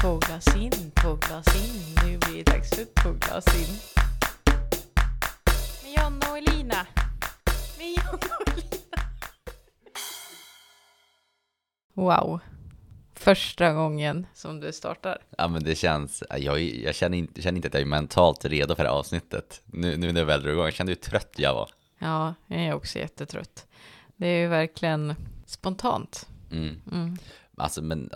Två glas in, två glas in. Nu blir det dags för två glas in. Med Jonna och Elina. Med Jonna och Elina. Wow. Första gången som du startar. Ja men det känns, jag, jag känner, inte, känner inte att jag är mentalt redo för det här avsnittet. Nu, nu när det väl drar igång, jag kände hur trött jag var. Ja, jag är också jättetrött. Det är ju verkligen spontant. Mm. Mm. Alltså men,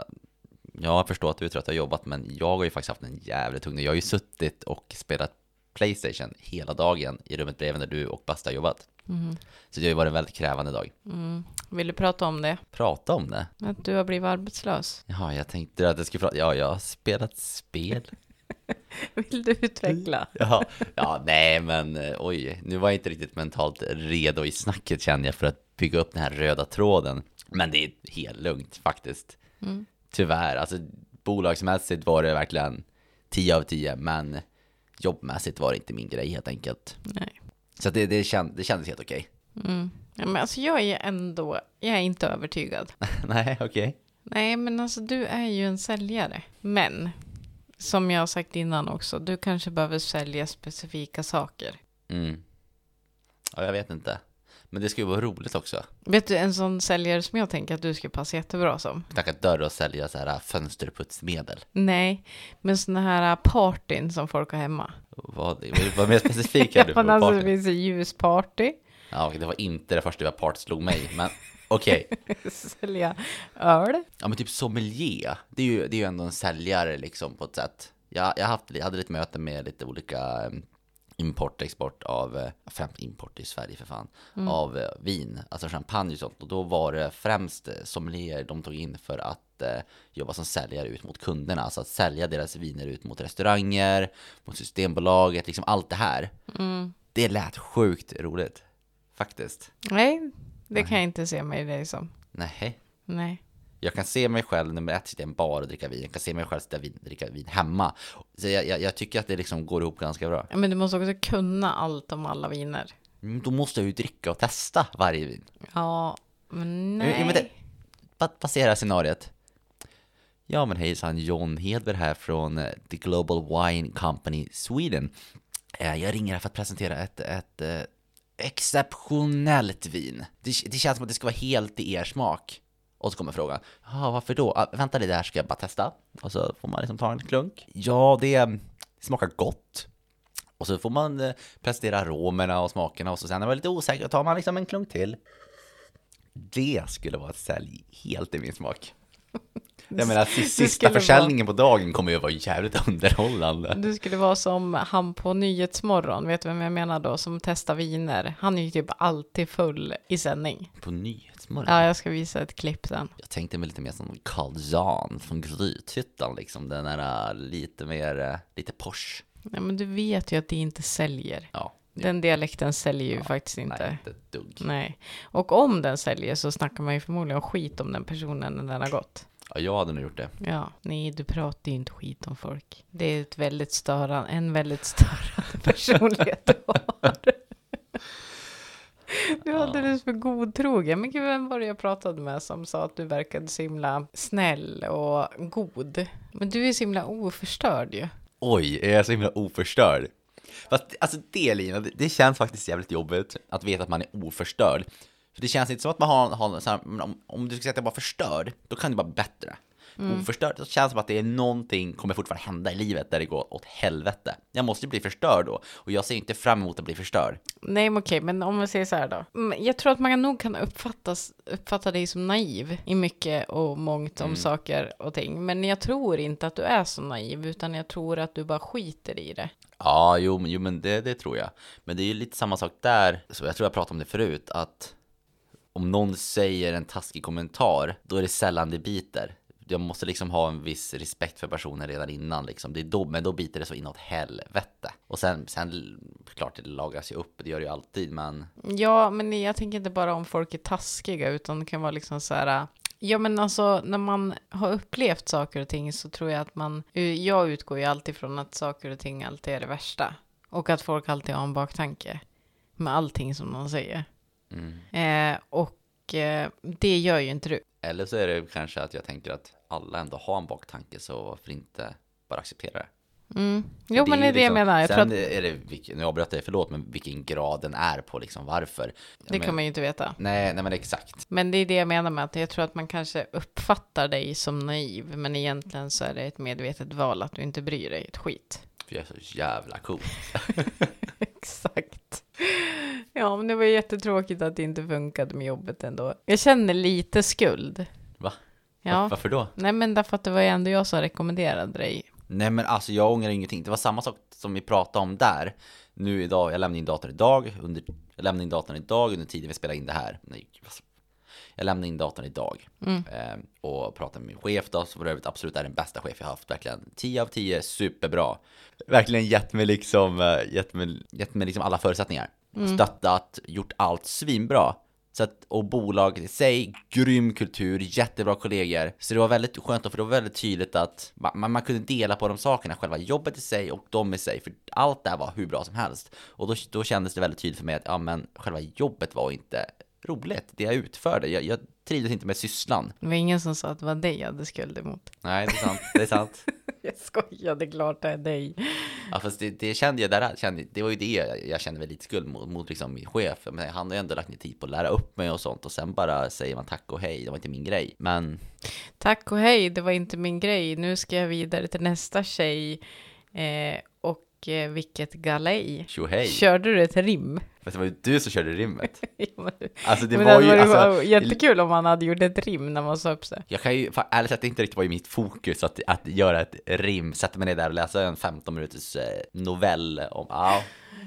jag förstår att du är trött och har jobbat, men jag har ju faktiskt haft en jävligt tung dag. Jag har ju suttit och spelat Playstation hela dagen i rummet bredvid när du och Basta jobbat. Mm. Så det har ju varit en väldigt krävande dag. Mm. Vill du prata om det? Prata om det. Att du har blivit arbetslös? Ja, jag tänkte att jag skulle prata, ja, jag har spelat spel. Vill du utveckla? Ja, ja, nej men eh, oj, nu var jag inte riktigt mentalt redo i snacket känner jag för att bygga upp den här röda tråden. Men det är helt lugnt faktiskt. Mm. Tyvärr, alltså bolagsmässigt var det verkligen 10 av 10, men jobbmässigt var det inte min grej helt enkelt. Nej. Så det, det, känd, det kändes helt okej. Mm. Ja, men alltså jag är ändå, jag är inte övertygad. nej, okej. Nej, men alltså du är ju en säljare. Men, som jag har sagt innan också, du kanske behöver sälja specifika saker. Mm. Ja, jag vet inte. Men det ska ju vara roligt också. Vet du, en sån säljare som jag tänker att du skulle passa jättebra som? Knacka dörr och sälja så här äh, fönsterputsmedel. Nej, men såna här partyn som folk har hemma. Vad, vad mer specifikt kan du men alltså, det finns en ljusparty, Ja, det var inte det första jag part slog mig, men okej. sälja öl. Ja, men typ sommelier, det är ju, det är ju ändå en säljare liksom på ett sätt. Jag, jag, haft, jag hade lite möte med lite olika em, import, export av, eh, främst import i Sverige för fan, av eh, vin, alltså champagne och sånt. Och då var det främst eh, sommelier de tog in för att eh, jobba som säljare ut mot kunderna, alltså att sälja deras viner ut mot restauranger, mot Systembolaget, liksom allt det här. Mm. Det lät sjukt roligt, faktiskt. Nej, det kan jag inte se mig dig som. Nej. Nej. Jag kan se mig själv, nummer ett, sitta i en bar och dricka vin. Jag kan se mig själv sitta vin, dricka vin hemma. Så jag, jag, jag tycker att det liksom går ihop ganska bra. Men du måste också kunna allt om alla viner. Mm, Då måste jag ju dricka och testa varje vin. Ja, men Ja, nej. men det- Vad passerar scenariet? Ja men hejsan, John Hedberg här från eh, The Global Wine Company Sweden. Eh, Jag ringer här för att presentera ett, ett eh, exceptionellt vin. Det, det känns som att det ska vara helt i er smak. Och så kommer frågan, ja ah, varför då? Ah, vänta lite här ska jag bara testa. Och så får man liksom ta en klunk. Ja, det smakar gott. Och så får man eh, presentera aromerna och smakerna och så sen när man är lite osäker tar man liksom en klunk till. Det skulle vara ett sälj helt i min smak. Jag menar, si- sista försäljningen på dagen kommer ju vara jävligt underhållande. Du skulle vara som han på Nyhetsmorgon, vet du vem jag menar då, som testar viner. Han är ju typ alltid full i sändning. På Nyhetsmorgon? Ja, jag ska visa ett klipp sen. Jag tänkte mig lite mer som Carl Jan från Grythyttan liksom. Den är äh, lite mer, äh, lite Porsche. Ja, men du vet ju att det inte säljer. Ja, Den dialekten säljer ju faktiskt nej, inte. inte ett dugg. Nej. Och om den säljer så snackar man ju förmodligen skit om den personen när den har gått. Ja, jag hade nog gjort det. Ja, nej, du pratar ju inte skit om folk. Det är ett väldigt störande, en väldigt störande personlighet du har. Du är alldeles för godtrogen. Men gud, vem var det jag pratade med som sa att du verkade så himla snäll och god? Men du är så himla oförstörd ju. Oj, är jag så himla oförstörd? Fast alltså det Lina, det känns faktiskt jävligt jobbigt att veta att man är oförstörd. För det känns inte som att man har, har så här, om, om du ska säga att jag bara förstörd, då kan det vara bättre. Oförstörd, så känns det som att det är någonting kommer fortfarande hända i livet där det går åt helvete. Jag måste ju bli förstörd då, och jag ser inte fram emot att bli förstörd. Nej, men okej, men om vi säger så här då. Mm, Jag tror att man nog kan uppfattas, uppfatta dig som naiv i mycket och mångt om saker och ting. Men jag tror inte att du är så naiv, utan jag tror att du bara skiter i det. Ja, jo, men- jo men det, det tror jag. Men det är ju lite samma sak där, så jag tror jag pratade om det förut, att om någon säger en taskig kommentar, då är det sällan det biter. Jag måste liksom ha en viss respekt för personen redan innan liksom. Det är då, men då biter det så inåt helvete. Och sen, sen klart det lagras ju upp, det gör det ju alltid, men Ja, men jag tänker inte bara om folk är taskiga, utan det kan vara liksom så här... Ja, men alltså när man har upplevt saker och ting så tror jag att man... Eh, jag utgår ju alltid från att saker och ting alltid är det värsta. Och att folk alltid har en baktanke med allting som de säger mm. Eh, och eh, det gör ju inte du. Eller så är det kanske att jag tänker att alla ändå har en baktanke, så varför inte bara acceptera det? Mm. Jo, men det är det jag menar. Jag sen att är det, nu avbröt jag dig, förlåt, men vilken grad den är på, liksom varför. det kan man ju inte veta. Nej, nej men exakt. Men det är det jag menar med att jag tror att man kanske uppfattar dig som naiv, men egentligen så är det ett medvetet val att du inte bryr dig ett skit. För jag är så jävla cool. Exakt. Ja, men det var jättetråkigt att det inte funkade med jobbet ändå. Jag känner lite skuld. Va? Ja. Varför då? Nej, men därför att det var ju ändå jag som rekommenderade dig. Nej men alltså jag ångrar ingenting. Det var samma sak som vi pratade om där. Nu idag, jag lämnade in datorn idag, under, jag lämnade in datorn idag under tiden vi spelade in det här. Nej, vad så- jag lämnade in datorn idag Mm. eh, och pratade med min chef då, som för övrigt absolut är den bästa chef jag haft. Verkligen 10 av 10, superbra. Verkligen gett mig liksom, eh, gett mig, gett mig liksom alla förutsättningar. Stöttat, gjort allt svinbra. Så att, och bolaget i sig, grym kultur, jättebra kollegor. Så det var väldigt skönt, för det var väldigt tydligt att man, man kunde dela på de sakerna, själva jobbet i sig och de i sig. För allt där var hur bra som helst. Och då, då kändes det väldigt tydligt för mig att ja, men själva jobbet var inte roligt, det jag utförde. Jag, jag trivdes inte med sysslan. Det var ingen som sa att det var dig jag hade skuld emot. Nej, det är sant. Det är sant. Jag skojade, klart det är dig. Ja, fast det, det kände jag där, kände, det var ju det jag, jag kände väl lite skuld mot, mot liksom min chef. Men han har ju ändå lagt ner tid på att lära upp mig och sånt och sen bara säger man tack och hej, det var inte min grej. Men Tack och hej, det var inte min grej. Nu ska jag vidare till nästa tjej. Eh, och eh, vilket galej. tjo hej, Körde du ett rim? Fast det var ju du som körde rimmet. Ja, men- Alltså det men var hade ju, alltså, jättekul om man hade gjort ett rim när man sa upp sig. jag kan ju, fan, ärligt sagt, det inte riktigt var i mitt fokus att, att göra ett rim, sätta mig ner där och läsa en 15 minuters eh, novell om, ja,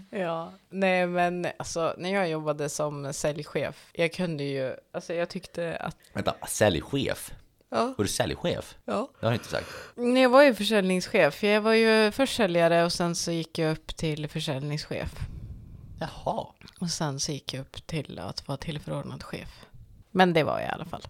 Ja, nej men alltså när jag jobbade som säljchef, jag kunde ju, alltså jag tyckte att, vänta, säljchef? ja, Var du säljchef? ja. Det har jag inte sagt. Nej, Jag var ju försäljningschef, jag var ju först säljare och sen så gick jag upp till försäljningschef. Jaha. Och sen så gick jag upp till att vara tillförordnad chef. Men det var jag i alla fall.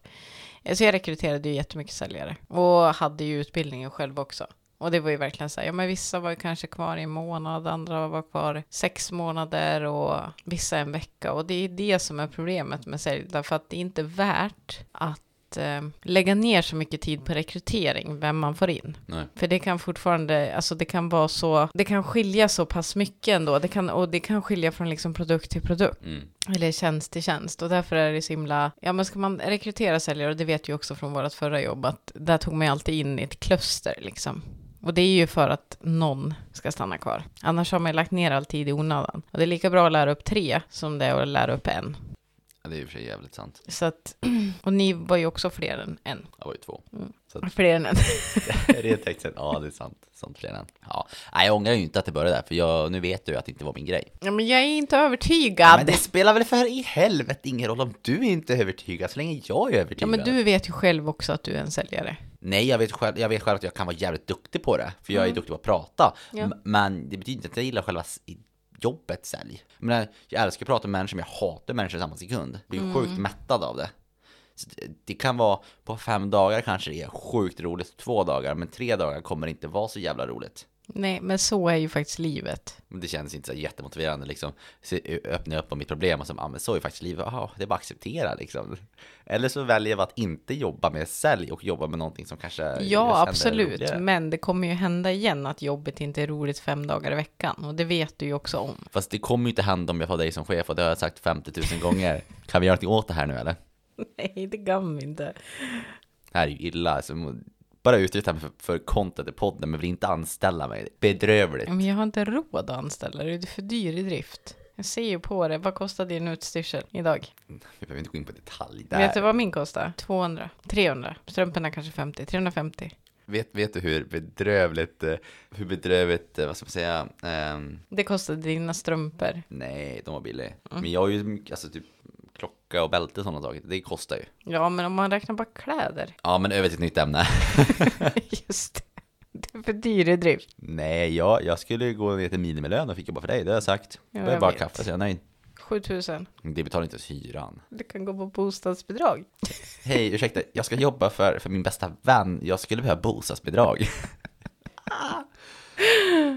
Så jag rekryterade ju jättemycket säljare. Och hade ju utbildningen själv också. Och det var ju verkligen så här, ja men vissa var ju kanske kvar i en månad, andra var kvar sex månader och vissa en vecka. Och det är det som är problemet med sälj, därför att det är inte värt att eh, lägga ner så mycket tid på rekrytering, vem man får in. Nej. För det kan fortfarande, alltså det kan vara så, det kan skilja så pass mycket ändå. Det kan, och det kan skilja från liksom produkt till produkt. Mm. Eller tjänst till tjänst. Och därför är det så himla, ja men ska man rekrytera säljare, och det vet jag också från vårt förra jobb, att där tog man ju alltid in i ett kluster liksom. Och det är ju för att någon ska stanna kvar. Annars har man ju lagt ner all tid i onödan. Och det är lika bra att lära upp tre som det är att lära upp en. Ja, det är ju för sig jävligt sant. Så att, och ni var ju också fler än en. Jag var ju två. Mm. Så att, Fler än en. rent ja det är sant. Sant fler än. Ja. Nej, jag ångrar ju inte att det började där, för jag, nu vet du ju att det inte var min grej. Ja, men jag är inte övertygad. Men det spelar väl för i helvete ingen roll om du inte är övertygad, så länge jag är övertygad. Ja, men du vet ju själv också att du är en säljare. Nej, jag vet, själv, jag vet själv att jag kan vara jävligt duktig på det, för jag är duktig på att prata. Ja. Men det betyder inte att jag gillar själva i- jobbet sälj. Jag, menar, jag älskar att prata med människor, men jag hatar människor i samma sekund. Blir sjukt mättad av det. Så det- det kan vara på fem dagar kanske det är sjukt roligt, två dagar, men tre dagar kommer det inte vara så jävla roligt. Nej, men så är ju faktiskt livet. Men det känns inte så jättemotiverande liksom. Se, öppna upp på mitt problem och så, ja men så är faktiskt livet, Jaha, det är bara att acceptera liksom. Eller så väljer jag att inte jobba med sälj och jobba med någonting som kanske jag Ja, absolut. Men det kommer ju hända igen att jobbet inte är roligt fem dagar i veckan. Och det vet du ju också om. Fast det kommer ju inte hända om jag får dig som chef och det har jag sagt 50 000 gånger. Kan vi göra någonting åt det här nu eller? Nej, det kan vi inte. Det här är ju illa. Alltså, bara utnyttja mig för, för content i podden men vill inte anställa mig. Bedrövligt. Men jag har inte råd att anställa dig. Du är för dyr i drift. Jag ser ju på det. Vad kostar din utstyrsel idag? Vi behöver inte gå in på detalj där. Vet du vad min kostar? 200. 300. Strumporna kanske 50. 350. Vet, vet du hur bedrövligt, eh, hur bedrövligt, eh, vad ska man säga, ehm, Det kostade dina strumpor. nej, de var billiga. Mm. Men jag har ju alltså typ klocka och bälte och sådana saker, det kostar ju. Ja, men om man räknar bara kläder. Ja, men över till ett nytt ämne. Just det. Du är för dyr drift. nej, jag, jag skulle gå ner till minimilön och fick jobba för dig, det har jag sagt. Ja, det jag bara vet. kaffe så jag nöjd. 7000. Det betalar inte ens hyran. Du kan gå på bostadsbidrag. Hej, ursäkta, jag ska jobba för, för min bästa vän, jag skulle behöva bostadsbidrag.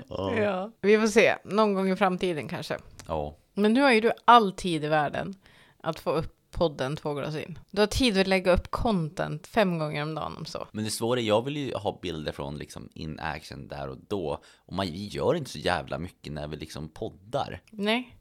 Ja. Vi får se. Någon gång i framtiden kanske. Ja, Men nu har ju du all tid i världen att få upp podden Två glas in. Du har tid att lägga upp content fem gånger om dagen om så. Men det svåra är, jag vill ju ha bilder från liksom in action där och då. Och man vi gör inte så jävla mycket när vi liksom poddar. Nej.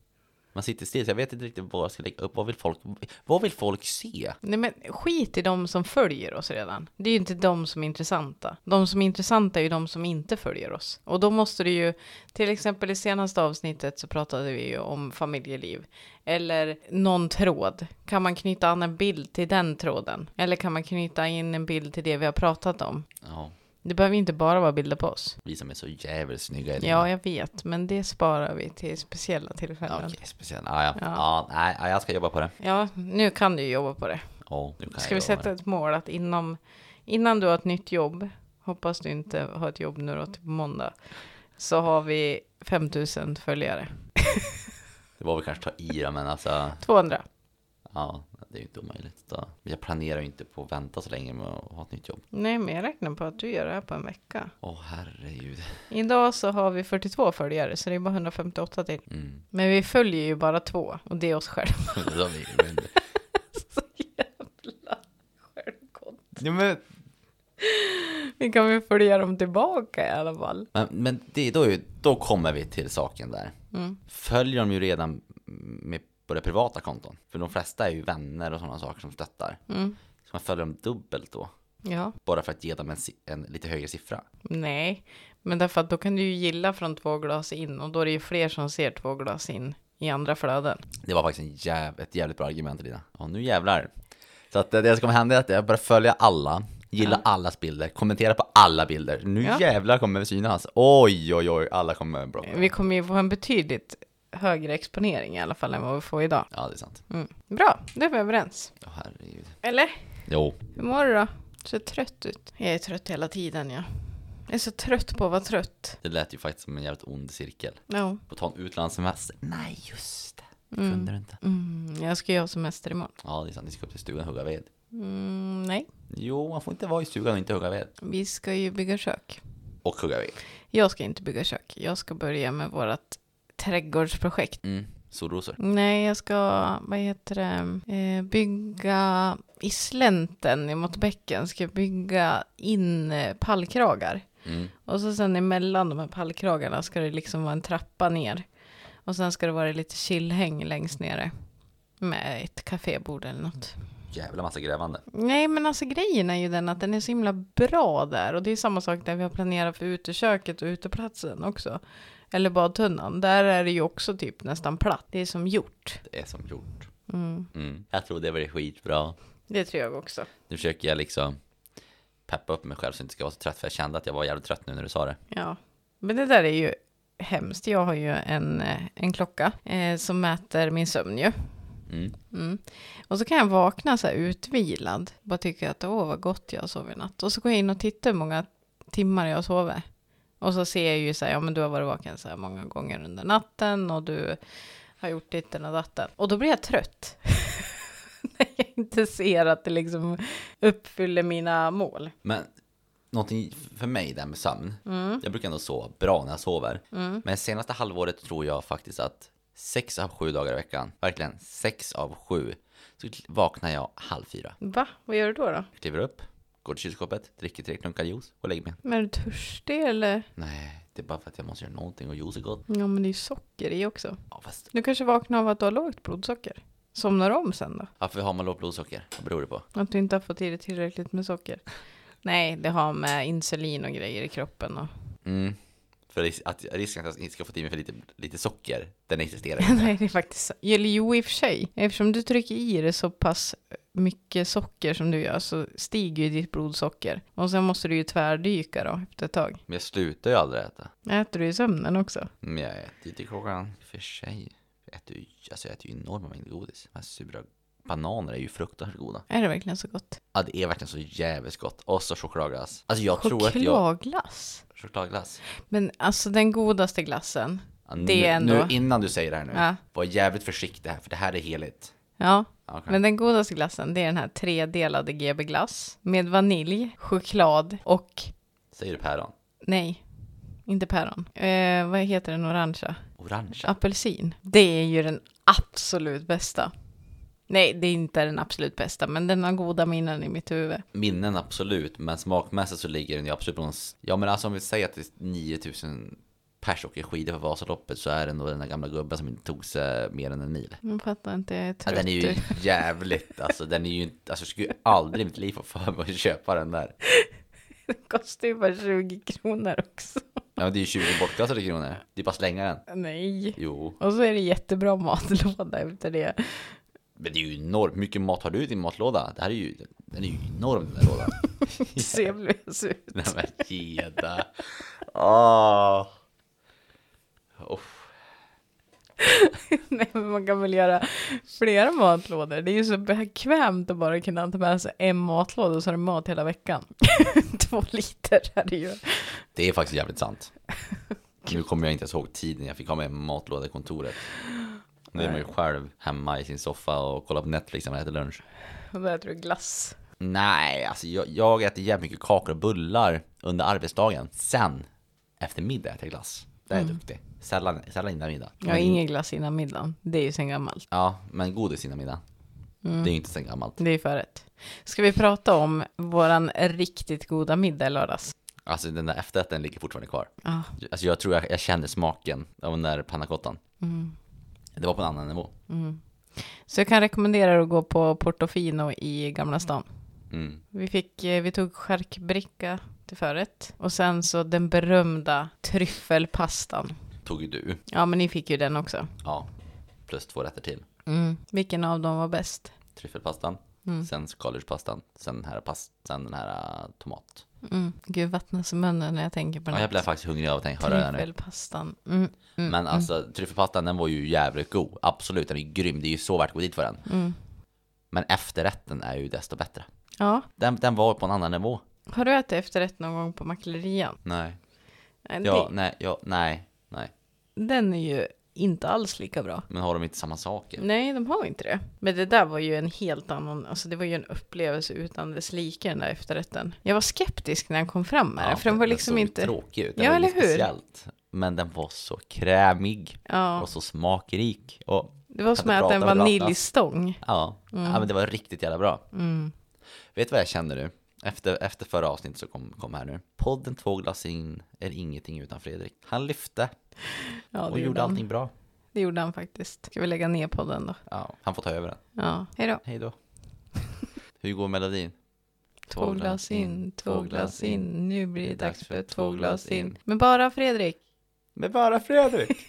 Man sitter still, så jag vet inte riktigt vad jag ska lägga upp. Vad vill folk, vad vill folk se? Nej men skit i de som följer oss redan. Det är ju inte de som är intressanta. De som är intressanta är ju de som inte följer oss. Och då måste det ju, till exempel i senaste avsnittet så pratade vi ju om familjeliv. Eller någon tråd. Kan man knyta an en bild till den tråden? Eller kan man knyta in en bild till det vi har pratat om? Ja, Det behöver inte bara vara bilder på oss. vi som är så jävligt snygga det. Ja, jag vet, men det sparar vi till speciella tillfällen. Okej, speciellt. Ja, ja. Ja. ja. nej, ja, jag ska jobba på det. Ja, nu kan du jobba på det. Ja, nu kan Ska vi sätta ett mål att inom, innan du har ett nytt jobb, hoppas du inte har ett jobb nu då på måndag, så har vi 5000 följare. det. Var väl kanske ta i det, men alltså, 200. Ja, det är ju inte omöjligt. Då. Jag planerar ju inte på att vänta så länge med att ha ett nytt jobb. Nej, men jag räknar på att du gör det här på en vecka. Åh, herregud. Idag så har vi 42 följare, så det är bara 158 till. Mm. Men vi följer ju bara två, och det är oss själva. Så jävla självgott. ja, men, Vi kan väl följa dem tillbaka i alla fall. men, men det, då, då kommer vi till saken där. Mm. Följer de ju redan med på det privata konton. För de flesta är ju vänner och sådana saker som stöttar. Mm. Så man följer dem dubbelt då. Ja. Bara för att ge dem en, en lite högre siffra. Nej, men därför att då kan du ju gilla från två glas in och då är det ju fler som ser två glas in i andra flöden. Det var faktiskt en jäv, ett jävligt bra argument Lina. Ja, nu jävlar. Så att det som kommer hända är att jag börjar följa alla, gilla allas bilder, kommentera på alla bilder. Nu Ja. jävlar kommer vi synas. Oj, oj, oj, alla kommer bra. Vi kommer ju få en betydligt högre exponering i alla fall än vad vi får idag. Ja, det är sant. Mm. Bra, då är vi överens. Åh, herregud. Eller? Jo, Hur mår du då? Du ser trött ut. Jag är trött hela tiden, ja. Jag är så trött på att vara trött. det lät ju faktiskt som en jävligt ond cirkel. Ja. På ta en utlandssemester. Nej, just det. Det Mm. kunde du inte. Mm, jag ska ju ha semester imorgon. Ja, det är sant. Ni ska upp till stugan och hugga ved. Mm, nej, Jo, man får inte vara i stugan och inte hugga ved. vi ska ju bygga kök. Och hugga ved. Jag ska inte bygga kök. Jag ska börja med vårt trädgårdsprojekt. Mm. Solrosor. Nej, jag ska, vad heter det, eh, bygga i slänten mot bäcken. Ska jag bygga in eh, pallkragar. Mm. Och så sen emellan de här pallkragarna ska det liksom vara en trappa ner. Och sen ska det vara lite chillhäng längst nere. Med ett kafébord eller något. Jävla massa grävande. Nej, men alltså grejen är ju den att den är så himla bra där. Och det är samma sak där vi har planerat för uteköket och uteplatsen också. Eller badtunnan. Där är det ju också typ nästan platt. Det är som gjort. Det är som gjort. Mm. Mm. Jag tror det blir skitbra. Det tror jag också. Nu försöker jag liksom peppa upp mig själv så jag inte ska vara så trött. För jag kände att jag var jävligt trött nu när du sa det. Ja. Men det där är ju hemskt. Jag har ju en, eh, en klocka eh, som mäter min sömn ju. Mm. Mm. Och så kan jag vakna så här utvilad. Bara tycka att åh vad gott jag sovit i natt. Och så går jag in och tittar hur många timmar jag sovit. Och så ser jag ju så här, ja men du har varit vaken så här många gånger under natten och du har gjort ditten och datten. Och då blir jag trött. När jag inte ser att det liksom uppfyller mina mål. Men någonting för mig där med sömn. Mm. Jag brukar ändå sova bra när jag sover. Men senaste halvåret tror jag faktiskt att sex av sju dagar i veckan, verkligen sex av sju, så vaknar jag halv fyra. Va? Vad gör du då då? Jag kliver upp, går till kylskåpet, dricker tre klunkar juice och lägger mig. Men är du törstig eller? Nej, det är bara för att jag måste göra någonting och juice är gott. Ja men det är ju socker i också. Ja, fast Du kanske vaknar av att du har lågt blodsocker. Somnar om sen då? varför har man lågt blodsocker? Vad beror det på? Att du inte har fått i dig tillräckligt med socker. Nej, det har med insulin och grejer i kroppen och... Mm. För att risken att jag ska få i mig för lite, lite socker, den existerar inte. Nej, det är faktiskt så. Jo, i och för sig. Eftersom du trycker i dig så pass mycket socker som du gör så stiger ju ditt blodsocker. Och sen måste du ju tvärdyka då efter ett tag. Men jag slutar ju aldrig äta. Äter du i sömnen också? Men jag äter ju till klockan, för sig. Jag äter ju, alltså jag äter ju enorma mängder godis. Sura bananer är ju fruktansvärt goda. Är det verkligen så gott? Ja, det är verkligen så jävligt gott. Och så chokladglass. Alltså jag tror att jag... Chokladglass? Chokladglass. Men alltså den godaste glassen. Ja, nu, Det är ändå- Nu innan du säger det här nu. Ja. Var jävligt försiktig här, för det här är heligt. Ja, okej. men den godaste glassen det är den här tredelade GB-glass. Med vanilj, choklad och... Säger du päron? Nej, inte päron. Eh, vad heter den orangea? Orange. Apelsin. Det är ju den absolut bästa. Nej, det är inte den absolut bästa, men den har goda minnen i mitt huvud. Minnen absolut, men smakmässigt så ligger den ju absolut på någon... Ja men alltså om vi säger att det är 9000 pers åker skidor på Vasaloppet så är det nog den där gamla gubben som inte tog sig mer än en mil. Jag fattar inte, jag är Ja, trött. den är ju jävligt, alltså den är ju inte, alltså jag skulle aldrig i mitt liv få för mig att köpa den där. Den kostar ju bara 20 kronor också. Ja det är ju 20 bortkastade kronor, det är bara att slänga den. Nej. Jo, Och så är det jättebra matlåda efter det. men det är ju enormt, mycket mat har du i din matlåda? Det här är ju, den är ju enorm den där lådan. Sevlös ut. Nej men geda. Åh. Oh. Nej, men man kan väl göra flera matlådor. Det är ju så bekvämt att bara kunna ta med sig en matlåda och så har du mat hela veckan. Två liter är det ju. Det är faktiskt jävligt sant. Nu kommer jag inte ens ihåg tiden jag fick ha med matlåda i kontoret. Nu är man ju själv hemma i sin soffa och kollar på Netflix när man äter lunch. Och då äter du glass. Nej, alltså jag, jag äter jävligt mycket kakor och bullar under arbetsdagen. Sen, efter middag äter jag glass. Där är jag duktig. Sällan, sällan innan middag. Har ingen glass innan middagen. Det är ju sen gammalt. Ja, men godis innan middag. Det är ju inte sen gammalt. Det är förrätt. Ska vi prata om våran riktigt goda middag i lördags? Alltså den där efterrätten ligger fortfarande kvar. Ja. Alltså jag tror jag, jag känner smaken av den där pannacottan. Mm. Det var på en annan nivå. Så jag kan rekommendera er att gå på Portofino i Gamla stan. Mm. Vi, fick, eh, vi tog charkbricka till förrätt. Och sen så den berömda tryffelpastan. Tog ju du. Ja, men ni fick ju den också. Ja, plus två rätter till. Mm. Vilken av dem var bäst? Tryffelpastan, Mm. sen skaldjurspastan, sen den här, past, sen den här uh, tomat. Mm. Gud, vattnas i munnen när jag tänker på Ja, det. jag blev faktiskt hungrig av att tänka, höra det nu. Tryffelpastan. Mm. Mm. Men alltså tryffelpastan den var ju jävligt god. Absolut, den är grym. Det är ju så värt att gå dit för den. Mm. Men efterrätten är ju desto bättre. Ja. Den, den var på en annan nivå. Har du ätit efterrätt någon gång på Macklerian? Nej. Ja, det, nej, ja, nej. Den är ju inte alls lika bra. Men har de inte samma saker? Nej, de har inte det. Men det där var ju en helt annan, alltså det var ju en upplevelse utan dess like den där efterrätten. Jag var skeptisk när jag kom fram med den, för den var liksom såg inte... tråkig ut. Den Ja, var eller hur? Speciellt. Men den var så krämig Ja, och så smakrik. Och det var som att du en vaniljstång. ja, ja men det var riktigt jävla bra. Mm. Vet du vad jag känner nu? Efter, efter förra avsnittet som kom, kom här nu. Podden Två glas in är ingenting utan Fredrik. Han lyfte Ja, och det gjorde han. allting bra. det gjorde han faktiskt. Ska vi lägga ner på den då? Ja, han får ta över den. Ja, hej då. Hej då. Hur går melodin? Två glas in, två glas in, nu blir det dags för två glas in. Men bara Fredrik. Med bara Fredrik.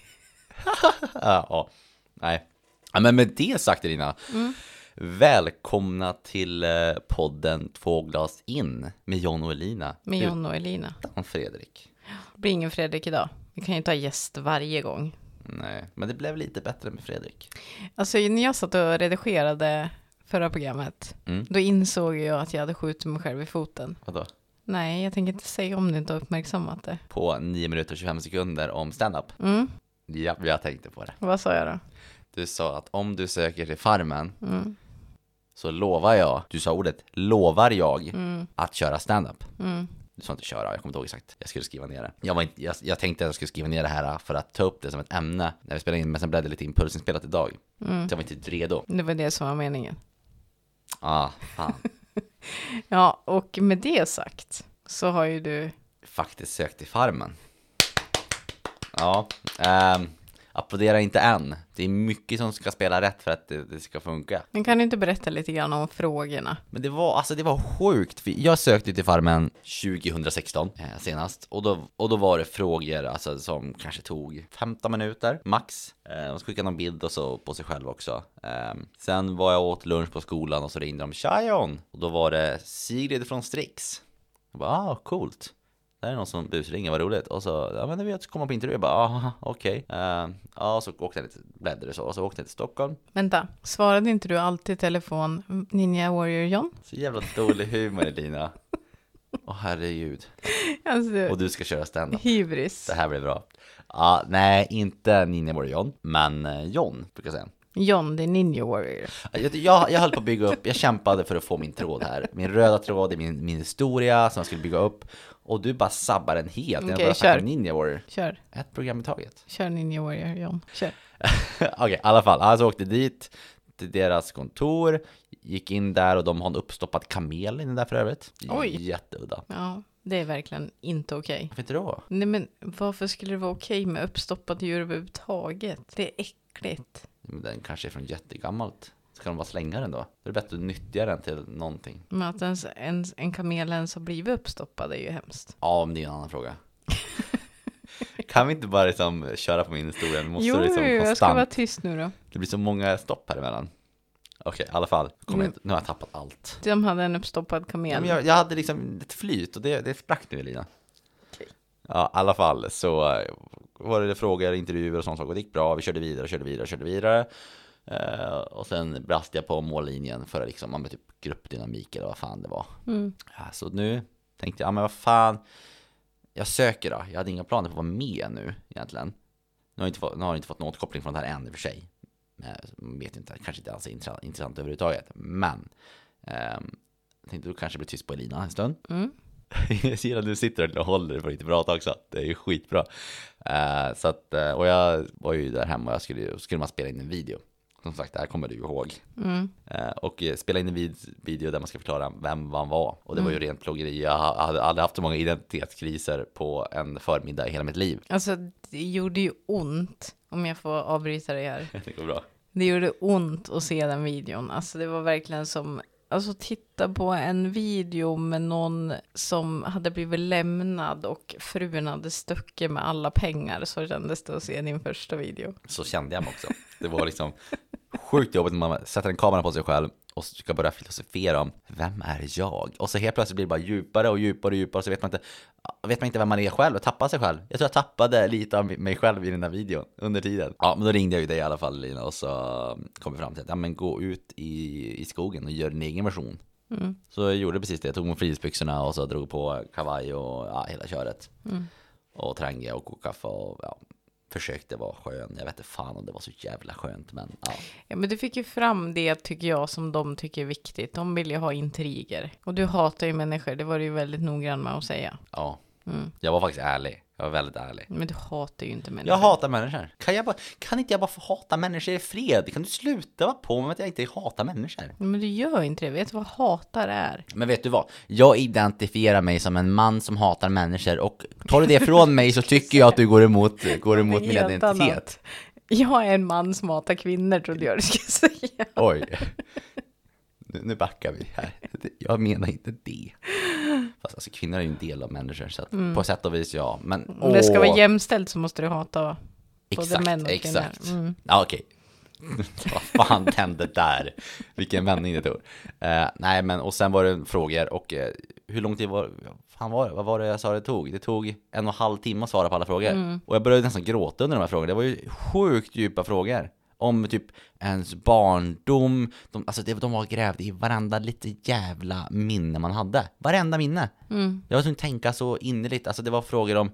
ja, ja, nej. Ja, men med det sagt Elina. Mm. Välkomna till eh, podden Två glas in med John och Elina. Med John och Elina. Utan Fredrik. Det blir ingen Fredrik idag. Vi kan ju ta gäst varje gång. Nej, men det blev lite bättre med Fredrik. Alltså när jag satt och redigerade förra programmet, Mm. då insåg jag att jag hade skjutit mig själv i foten. Vadå? Nej, jag tänker inte säga om du inte har uppmärksammat det. På 9 minuter och 25 sekunder om stand-up. Mm, Ja, jag tänkte på det. vad sa jag då? Du sa att om du söker till Farmen Mm, så lovar jag, du sa ordet lovar jag mm, att köra stand-up. mm. Du sa inte köra, jag kommer inte ihåg exakt. Jag skulle skriva ner det. Jag, var inte, jag, jag tänkte att jag skulle skriva ner det här för att ta upp det som ett ämne när vi spelade in, men sen blev det lite impulsinspelat idag. Mm. Så jag var inte redo. Det var det som var meningen. Ah, fan. Ja, och med det sagt så har ju du... Faktiskt sökt till Farmen. Ja, ähm, applådera inte än. Det är mycket som ska spela rätt för att det, det ska funka. Men kan du inte berätta lite grann om frågorna? Men det var, alltså det var sjukt. Jag sökte till Farmen 2016 eh, senast. Och då, och då var det frågor alltså, som kanske tog 15 minuter max. Eh, de skickade någon bild och så på sig själv också. Eh, sen var jag åt lunch på skolan och så ringde de Shion. Och då var det Sigrid från Strix. Jag bara, ah, coolt. Det här är någon som busringer, vad roligt. Och så, ja men du vet, så kom man på intervju. Jag bara, ah, okej. Eh, ja, och så åkte jag lite, bläddrade så. Och så åkte jag till Stockholm. Vänta, svarade inte du alltid telefon Ninja Warrior John? Så jävla dålig humor Elina. Åh herregud. Alltså, Och du ska köra stand-up. hybris. Det här blir bra. Ja, nej, inte Ninja Warrior John, men eh, John brukar jag säga. John, det är Ninja Warrior. Jag, jag, jag höll på att bygga upp, jag kämpade för att få min tråd här. Min röda tråd är min, min historia som jag skulle bygga upp. Och du bara sabbar den helt. Okej, snacka kör. Ninja Warrior. Kör, Ett program i taget. kör Ninja Warrior John. Kör. Okej, i alla fall. Alltså åkte dit till deras kontor, gick in där och de har en uppstoppad kamel inne där för övrigt. Oj. Jätteudda. Ja, det är verkligen inte okej. Varför inte då? Nej men varför skulle det vara okej med uppstoppade djur överhuvudtaget? Det är äckligt. Den kanske är från jättegammalt. Ska de bara slänga den då? Då är det bättre att nyttja den till någonting. Men att ens, en, en kamel ens har blivit uppstoppad är ju hemskt. Ja, men det är en annan fråga. kan vi inte bara liksom köra på min historia? Vi måste jo, liksom jag ska vara tyst nu då. Det blir så många stopp här emellan. Okej, i alla fall. Kom Mm. nu har jag tappat allt. De hade en uppstoppad kamel. Ja, jag, jag hade liksom ett flyt och det, det sprack nu Elina. Okej. Ja, i alla fall så var det frågor, intervjuer och sånt saker. Och det gick bra, vi körde vidare, körde vidare, körde vidare. Eh, och sen brast jag på mållinjen för liksom, ja, typ gruppdynamik eller vad fan det var. Mm. Ja, så nu tänkte jag, ja men vad fan, jag söker då. Jag hade inga planer på att vara med nu egentligen. Nu har jag inte fått, nu har jag inte fått någon återkoppling från det här än i och för sig. Men vet inte, kanske inte alls är intressant, intressant överhuvudtaget. Men ehm, jag tänkte då kanske blir tyst på Elina en stund. Mm. jag ser att du sitter och håller dig för lite prata också. Det är ju skitbra. Eh, så att, eh, och jag var ju där hemma och jag skulle, skulle man spela in en video. Som sagt, det här kommer du ihåg. Mm. Eh, och spela in en vid- video där man ska förklara vem man var. Och det var Mm. ju rent plågeri. Jag ha- hade aldrig haft så många identitetskriser på en förmiddag i hela mitt liv. Alltså, det gjorde ju ont, om jag får avbryta det här. Det går bra. Det gjorde ont att se den videon. Alltså det var verkligen som, alltså titta på en video med någon som hade blivit lämnad och frun hade stuckit med alla pengar. Så kändes det att se din första video. Så kände jag mig också. Det var liksom sjukt jobbigt när man sätter en kamera på sig själv och ska börja filosofera om vem är jag? Och så helt plötsligt blir det bara djupare och djupare och djupare så vet man inte, vet man inte vem man är själv och tappar sig själv. Jag tror jag tappade lite av mig själv i den där videon under tiden. Ja, men då ringde jag ju dig i alla fall Lina och så kom vi fram till att ja, men gå ut i, i skogen och gör din egen version. Mm. Så jag gjorde precis det, jag tog mig frihetsbyxorna och så drog på kavaj och ja, hela köret. Mm. Och tränga och koka kaffe och ja, försökte vara skön. Jag vet inte fan om det var så jävla skönt men ja. Ja, men du fick ju fram det tycker jag som de tycker är viktigt. De vill ju ha intriger. Och du hatar ju människor, det var du ju väldigt noggrann med att säga. ja. Mm. Jag var faktiskt ärlig. Jag var väldigt ärlig. Men du hatar ju inte människor. Jag hatar människor. Kan, jag bara, kan inte jag bara få hata människor i fred? Kan du sluta vara på med att jag inte hatar människor? Men du gör inte det. Vet du vad hatar är? Men vet du vad? Jag identifierar mig som en man som hatar människor och tar du det från mig så tycker jag att du går emot, går emot min identitet. annat. Jag är en man som hatar kvinnor trodde jag du skulle säga. Oj. Nu, backar vi här. Jag menar inte det. Alltså kvinnor är ju en del av människor så att på sätt och vis ja. Men Om det ska åh, vara jämställt så måste du hata både Exakt, män och exakt. kvinnor. Mm. Ja, okej. Vad fan hände där? Vilken vändning det tog. Eh, nej, men och sen var det frågor och eh, hur lång tid var fan var det? Vad var det jag sa det tog? Det tog en och en halv timme att svara på alla frågor. Mm. Och jag började nästan gråta under de här frågorna. Det var ju sjukt djupa frågor. Om typ ens barndom. De, alltså det, de var grävda i varenda lite jävla minne man hade. Varenda minne. Mm. Jag var tvungen att tänka så innerligt, alltså det var frågor om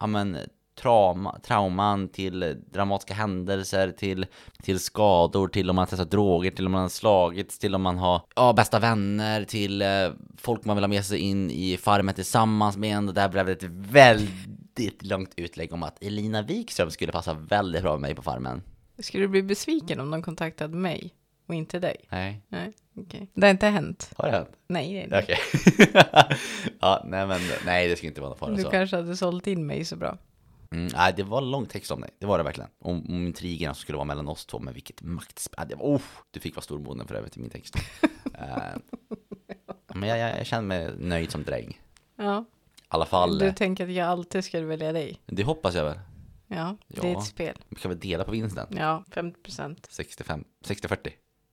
ja, men, trauma, trauman till dramatiska händelser, till, till skador, till om man har testat droger, till om man har slagits, till om man har ja, bästa vänner, till eh, folk man vill ha med sig in i Farmen tillsammans med en. Och där blev det ett väldigt långt utlägg om att Elina Wikström skulle passa väldigt bra med mig på Farmen. Skulle du bli besviken om de kontaktade mig och inte dig? Nej, Nej, okej. Det har inte hänt. har det hänt? Nej, nej, nej. Okej. ja, nej men nej det ska inte vara någon fara Du så. kanske hade sålt in mig så bra. Mm, nej, det var lång text om dig. Det var det verkligen. Om, om intrigerna som skulle vara mellan oss två, men vilket maktspel. Det var, oh, du fick vara storbonden för övrigt i min text. Eh, men jag, jag, jag känner mig nöjd som dräng. I Ja, alla fall, du tänker att jag alltid skulle välja dig. det hoppas jag väl. Ja, det är Ja. ett spel. Vi kan väl dela på vinsten? Ja, 50 procent. 65, 60-40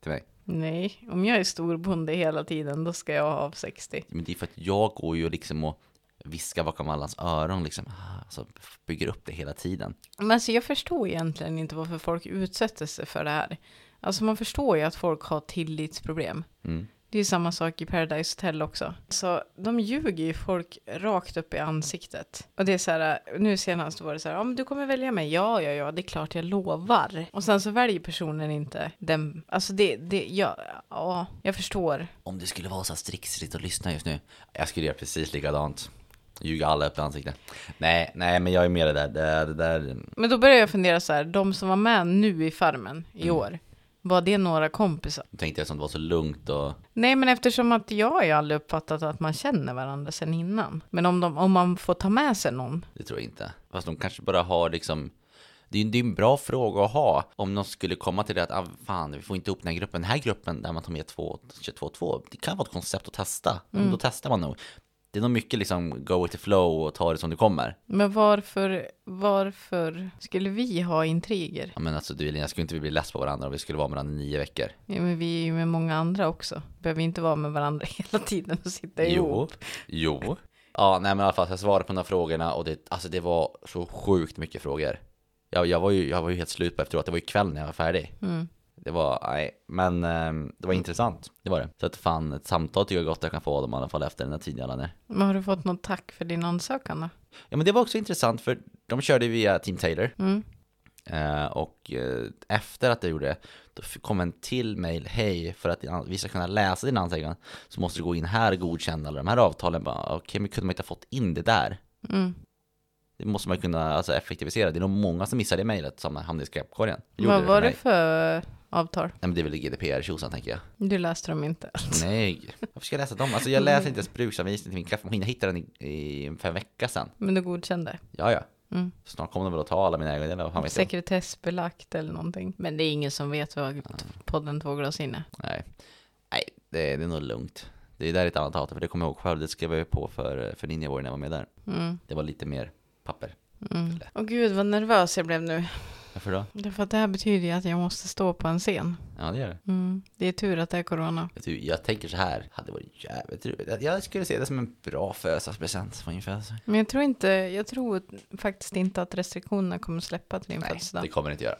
till mig. Nej, om jag är storbonde hela tiden, då ska jag ha av 60. Men det är för att jag går ju liksom och viskar bakom allas öron liksom. Ah, Så bygger upp det hela tiden. Men alltså jag förstår egentligen inte varför folk utsätter sig för det här. Alltså man förstår ju att folk har tillitsproblem. Mm. Det är samma sak i Paradise Hotel också. Så de ljuger ju folk rakt upp i ansiktet. Och det är så här, nu senast var det så här, om du kommer välja mig, ja, ja, ja, det är klart jag lovar. Och sen så väljer personen inte den, alltså det, det, ja, ja, jag förstår. Om det skulle vara så här striksigt att lyssna just nu. Jag skulle göra precis likadant. Ljuga alla upp i ansiktet. Nej, nej, men jag är med det där. Det, det där Men då börjar jag fundera så här, de som var med nu i Farmen i Mm. år, Var det några kompisar? Jag tänkte som det var så lugnt och... Nej, men eftersom att jag har ju aldrig uppfattat att man känner varandra sen innan. Men om, de, om man får ta med sig någon. Det tror jag inte. Fast de kanske bara har liksom... Det är det är en bra fråga att ha om någon skulle komma till det att ah, fan, vi får inte ihop den här gruppen. Den här gruppen där man tar med två, två, två, det kan vara ett koncept att testa. Mm. Då testar man nog. Det är nog mycket liksom go with the flow och ta det som det kommer. Men varför, varför skulle vi ha intriger? Ja, men alltså du Elina, skulle inte vi bli less på varandra om vi skulle vara med varandra nio veckor? Ja, men vi är ju med många andra också. Behöver inte vara med varandra hela tiden och sitta jo, ihop. Jo, Ja, nej men i alla fall, jag svarade på de här frågorna och det, alltså det var så sjukt mycket frågor. Jag, jag, var, ju, jag var ju helt slut på efteråt, det var ju kväll när jag var färdig. Mm. Det var, nej, men eh, det var intressant, det var det. Så att fan, ett samtal tycker jag gott jag kan få dem i alla fall efter den här tiden jag. Men har du fått något tack för din ansökan då? Ja men det var också intressant för de körde via Team Taylor. Mm. Eh, och eh, efter att jag gjorde det, då kom en till mail, hej, för att vi ska kunna läsa din ansökan så måste du gå in här och godkänna alla de här avtalen. Okej, okay, men kunde man inte ha fått in det där? Mm. Det måste man kunna alltså, effektivisera. Det är nog många som missar det mejlet som hamnade i skräpkorgen. Vad var det för avtal? Nej, men det är väl GDPR-tjosan tänker jag. Du läste dem inte? Nej, varför ska jag läsa dem? Alltså jag läser inte ens bruksanvisning till min kaffemaskin. Jag hittade den i, i, för en vecka sedan. Men du godkände? Ja, ja. Mm. Snart kommer de väl att ta alla mina ägodelar. Sekretessbelagt eller någonting. Men det är ingen som vet vad podden Två glas inne. Nej, Nej det, det är nog lugnt. Det där är ett annat avtal, för det kommer jag ihåg själv. Det skrev jag på för, för Ninjavory när jag var med där. Mm. Det var lite mer papper. Mm. Åh gud vad nervös jag blev nu. Varför då? Därför att det här betyder ju att jag måste stå på en scen. Ja det gör det. Mm. Det är tur att det är corona. Jag, jag tänker så här, hade varit jävligt roligt. Jag skulle se det som en bra födelsedagspresent på min födelsedag. Men jag tror inte, jag tror faktiskt inte att restriktionerna kommer släppa till din Nej, födelsedag. det kommer det inte göra.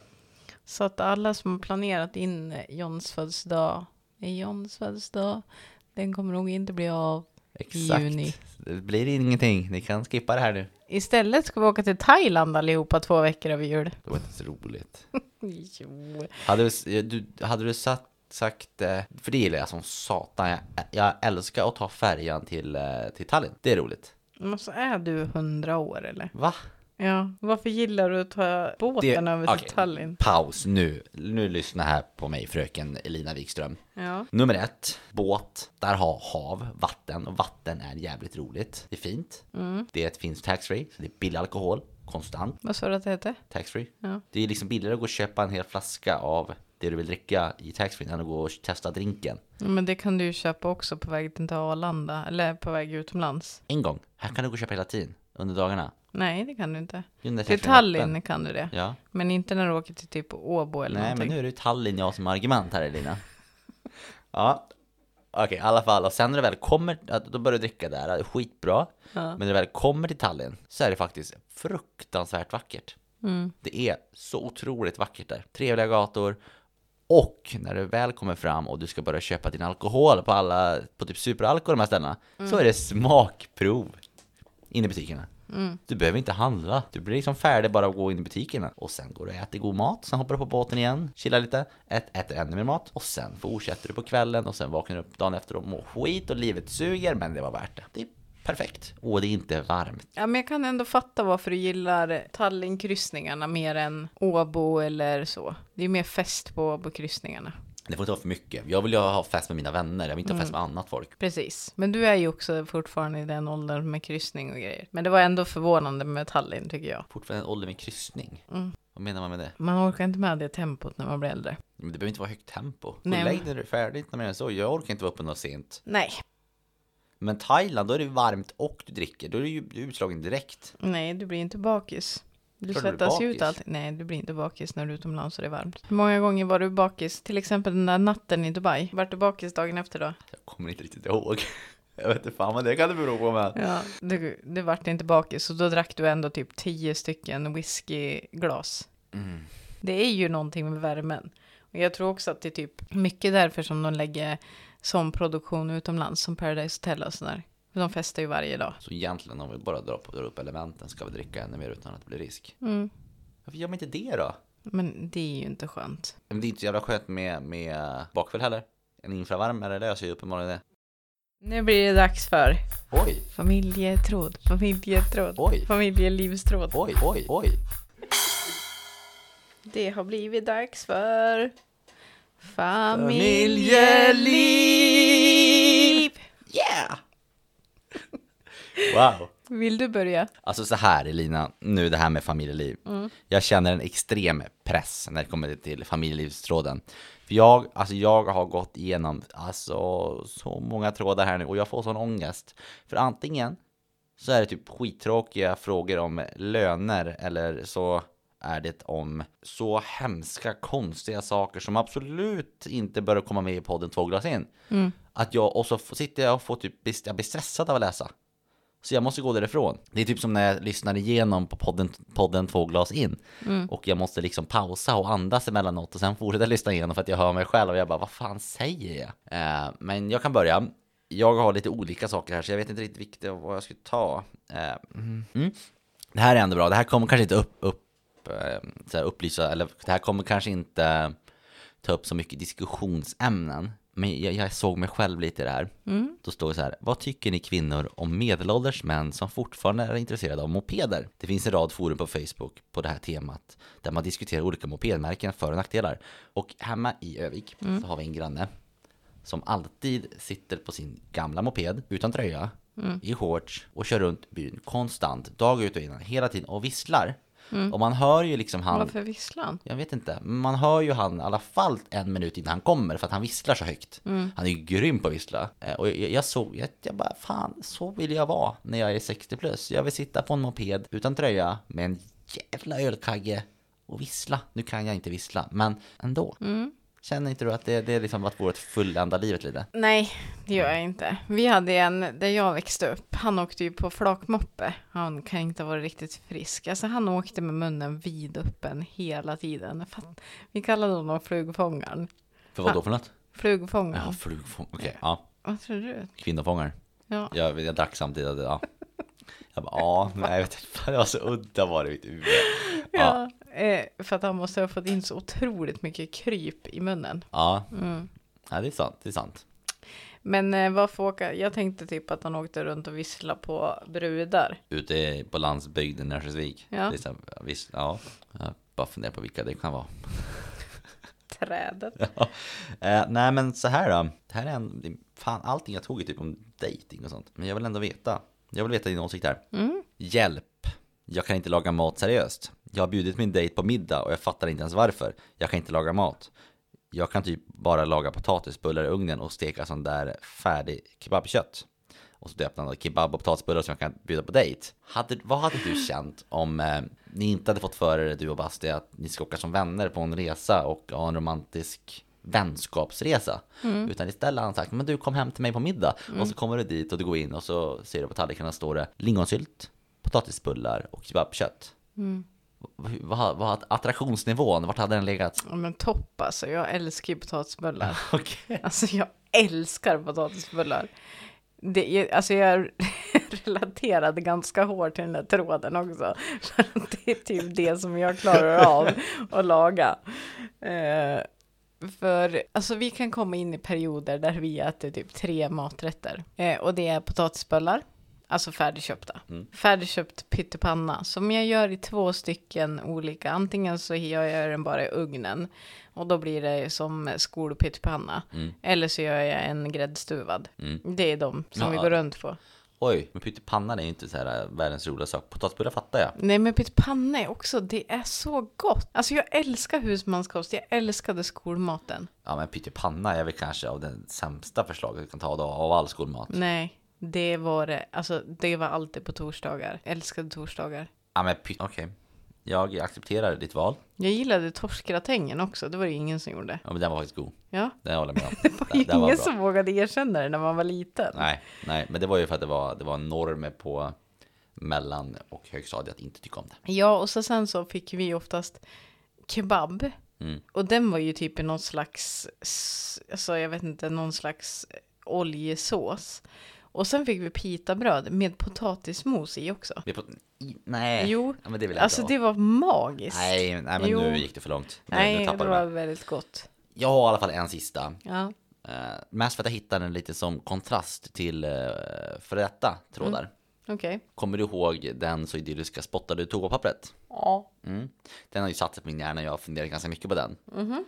Så att alla som har planerat in Johns födelsedag, Johns födelsedag, den kommer nog inte bli av Exakt. i juni. Det blir ingenting, ni kan skippa det här nu. Istället ska vi åka till Thailand allihopa två veckor över jul. Det var inte så roligt. jo. Hade du, du, hade du satt, sagt, eh, för det gillar jag som satan, jag, jag älskar att ta färjan till, eh, till Tallinn. Det är roligt. Men så är du hundra år eller? Va? Ja, varför gillar du att ta båten över till okej. Tallinn? Paus nu. Nu lyssna här på mig, fröken Elina Wikström. Ja. Nummer ett, båt. Där har hav, vatten. Och vatten är jävligt roligt. Det är fint. Mm. Det finns taxfree, så det är billig alkohol. Konstant Vad sa du att det hette? taxfree. Ja. Det är liksom billigare att gå och köpa en hel flaska av det du vill dricka i taxfree än att gå och testa drinken. Men det kan du ju köpa också på väg till Arlanda, eller på väg utomlands. En gång. Här kan du gå och köpa hela tiden. Under dagarna. Nej, det kan du inte. Under Till. Tallinn kan du det. Ja. Men inte när du åker till typ Åbo eller Nej, någonting. men nu är det Tallinn jag som argument här Elina. ja. Okej, i alla fall. Och sen när du väl kommer, då börjar du dricka där. Skitbra. Ja. Men när du väl kommer till Tallinn så är det faktiskt fruktansvärt vackert. Mm. Det är så otroligt vackert där. Trevliga gator. Och när du väl kommer fram och du ska börja köpa din alkohol på alla, på typ superalkohol de här ställena, så är det smakprov inne i butikerna. Mm. Du behöver inte handla. Du blir liksom färdig bara att gå in i butikerna. Och sen går du och äter god mat, sen hoppar du på båten igen, chillar lite, ät, äter ännu mer mat och sen fortsätter du på kvällen och sen vaknar du upp dagen efter och mår skit och livet suger, men det var värt det. Det är perfekt. Och det är inte varmt. Ja, men jag kan ändå fatta varför du gillar Tallinn-kryssningarna mer än Åbo eller så. Det är mer fest på Åbo-kryssningarna. Det får inte vara för mycket. Jag vill ju ha fest med mina vänner, jag vill inte ha fest med annat folk. Precis. Men du är ju också fortfarande i den åldern med kryssning och grejer. Men det var ändå förvånande med Tallinn tycker jag. Fortfarande en ålder med kryssning. Mm. Vad menar man med det? Man orkar inte med det tempot när man blir äldre. Men det behöver inte vara högt tempo. Nej, lägg men- dig när du är så. Jag orkar inte vara uppe något sent. Nej. Men Thailand, då är det varmt och du dricker. Då är du ju utslagen direkt. Nej, du blir inte bakis. Du svettas ju ut alltid. Nej, du blir inte bakis när du är utomlands och det är varmt. Hur många gånger var du bakis? Till exempel den där natten i Dubai. Vart du bakis dagen efter då? Jag kommer inte riktigt ihåg. Jag vet inte fan vad det kan det bero på med. Ja, du, du vart inte bakis och då drack du ändå typ tio stycken whiskyglas. Mm. Det är ju någonting med värmen. Och jag tror också att det är typ mycket därför som de lägger som produktion utomlands som Paradise Hotel och sådär. De festar ju varje dag. Så egentligen om vi bara drar, på, drar upp elementen ska vi dricka ännu mer utan att det blir risk. Mm. Varför gör man inte det då? Men det är ju inte skönt. Men det är inte så jävla skönt med, med bakfull heller. En infravärmare löser ju uppenbarligen det. Nu blir det dags för Oj, familjetråd, familjetråd, Oj. familjelivstråd. oj, oj, oj. Det har blivit dags för Familjeliv! Yeah! Wow. Vill du börja? Alltså så här Elina, nu det här med familjeliv. Jag känner en extrem press när det kommer till familjelivstråden. För jag, alltså jag har gått igenom alltså, så många trådar här nu och jag får sån ångest. För antingen så är det typ skittråkiga frågor om löner eller så är det om så hemska, konstiga saker som absolut inte bör komma med i podden två glas in. Att jag, och så sitter jag och får typ, jag blir stressad av att läsa. Så jag måste gå därifrån. Det är typ som när jag lyssnar igenom på podden, podden två glas in. Och jag måste liksom pausa och andas emellanåt och sen fortsätta lyssna igenom för att jag hör mig själv och jag bara, vad fan säger jag? Eh, men jag kan börja. Jag har lite olika saker här så jag vet inte riktigt vilket vad jag ska ta. Eh, mm. Det här är ändå bra. Det här kommer kanske inte upp, upp eh, upplysa, eller det här kommer kanske inte ta upp så mycket diskussionsämnen. Men jag, jag såg mig själv lite i det här. Då står det så här, vad tycker ni kvinnor om medelålders män som fortfarande är intresserade av mopeder? Det finns en rad forum på Facebook på det här temat där man diskuterar olika mopedmärken för och nackdelar. Och hemma i Övik så har vi en granne som alltid sitter på sin gamla moped utan tröja, i shorts och kör runt byn konstant, dag ut och in, hela tiden och visslar. Och man hör ju liksom han... Varför visslar han? Jag vet inte, man hör ju han i alla fall en minut innan han kommer för att han visslar så högt. Han är ju grym på att vissla. Eh, Och jag, jag såg, jag, jag bara fan, så vill jag vara när jag är 60 plus. Jag vill sitta på en moped utan tröja med en jävla ölkagge och vissla. Nu kan jag inte vissla, men ändå. Känner inte du att det, det är liksom varit vårt fullända livet lite? Nej, det gör jag inte. Vi hade en där jag växte upp. Han åkte ju på flakmoppe. Han kan inte ha varit riktigt frisk. Alltså han åkte med munnen vidöppen hela tiden. Fatt- Vi kallade honom flugfångaren. För vad då för något? Flugfångaren. Ja, flugfång, okej, ja. Vad tror du? Kvinnofångare. Ja. Jag, jag drack samtidigt, ja. Jag bara, ja, nej, jag vet inte, det var så udda var det i mitt huvud. Ja, eh, för att han måste ha fått in så otroligt mycket kryp i munnen. Ja, Mm. ja det är sant, det är sant. Men eh, varför åka? Jag tänkte typ att han åkte runt och visslade på brudar. Ute på landsbygden i Örnsköldsvik. Ja. Det är så här, visst, ja. Jag bara funderar på vilka det kan vara. Trädet. Ja. Eh, nej men så här då. Det här är en, fan allting jag tog är typ om dating och sånt. Men jag vill ändå veta. Jag vill veta din åsikt här. Hjälp. Jag kan inte laga mat seriöst. Jag har bjudit min dejt på middag och jag fattar inte ens varför. Jag kan inte laga mat. Jag kan typ bara laga potatisbullar i ugnen och steka sån där färdig kebabkött. Och så döpte han kebab och potatisbullar som jag kan bjuda på dejt. Hade, vad hade du känt om eh, ni inte hade fått för er, du och Basti, att ni ska åka som vänner på en resa och ha en romantisk vänskapsresa. Utan istället har han sagt, men du kom hem till mig på middag. Och så kommer du dit och du går in och så ser du på tallrikarna står det lingonsylt, potatisbullar och kebabkött. Vad, vad, vad attraktionsnivån, vart hade den legat? Ja, men topp alltså. Jag älskar ju potatisbullar. Okej. Alltså jag älskar potatisbullar. Det, jag- alltså jag relaterade ganska hårt till den där tråden också. För att det är typ det som jag klarar av att laga. Eh, för alltså vi kan komma in i perioder där vi äter typ tre maträtter. Eh, och det är potatisbullar. Alltså färdigköpta. Färdigköpt pyttipanna som jag gör i två stycken olika. Antingen så gör jag den bara i ugnen och då blir det som skolpyttipanna. Eller så gör jag en gräddstuvad. Det är de som vi Ja. går runt på. Oj, men pyttipanna är ju inte så här äh, världens roligaste sak. Potatisbullar fattar jag. Nej men pyttipanna är också, det är så gott. Alltså jag älskar husmanskost, jag älskade skolmaten. Ja, men pyttipanna är väl kanske av den sämsta förslaget du kan ta av all skolmat. Nej, det var det. Alltså det var alltid på torsdagar. Älskade torsdagar. Ja, men pytt... Okej. Jag accepterar ditt val. Jag gillade torskgratängen också, det var det ingen som gjorde. Ja, men den var faktiskt god. Ja, Den håller jag med om. det var Den- den ingen bra. som vågade erkänna det när man var liten. Nej, nej, men det var ju för att det var, det var normer på mellan och högstadiet att inte tycka om det. Ja, och så sen så fick vi oftast kebab. Mm. Och den var ju typ i någon slags, s- alltså jag vet inte, någon slags oljesås. Och sen fick vi pitabröd med potatismos i också. Vi är på... I... Nej, Jo, ja, men det vill jag alltså inte det var magiskt. Nej, nej, men Jo. nu gick det för långt. Nu, Nej, nu det tappade var du mig. väldigt gott. Jag har i alla fall en sista. Ja. Eh, mest för att jag hittade den lite som kontrast till uh, för detta trådar. Okej. Kommer du ihåg den så idylliska spottade toapappret? Ja. Mm. Den har ju satt sig på min hjärna, jag har funderat ganska mycket på den.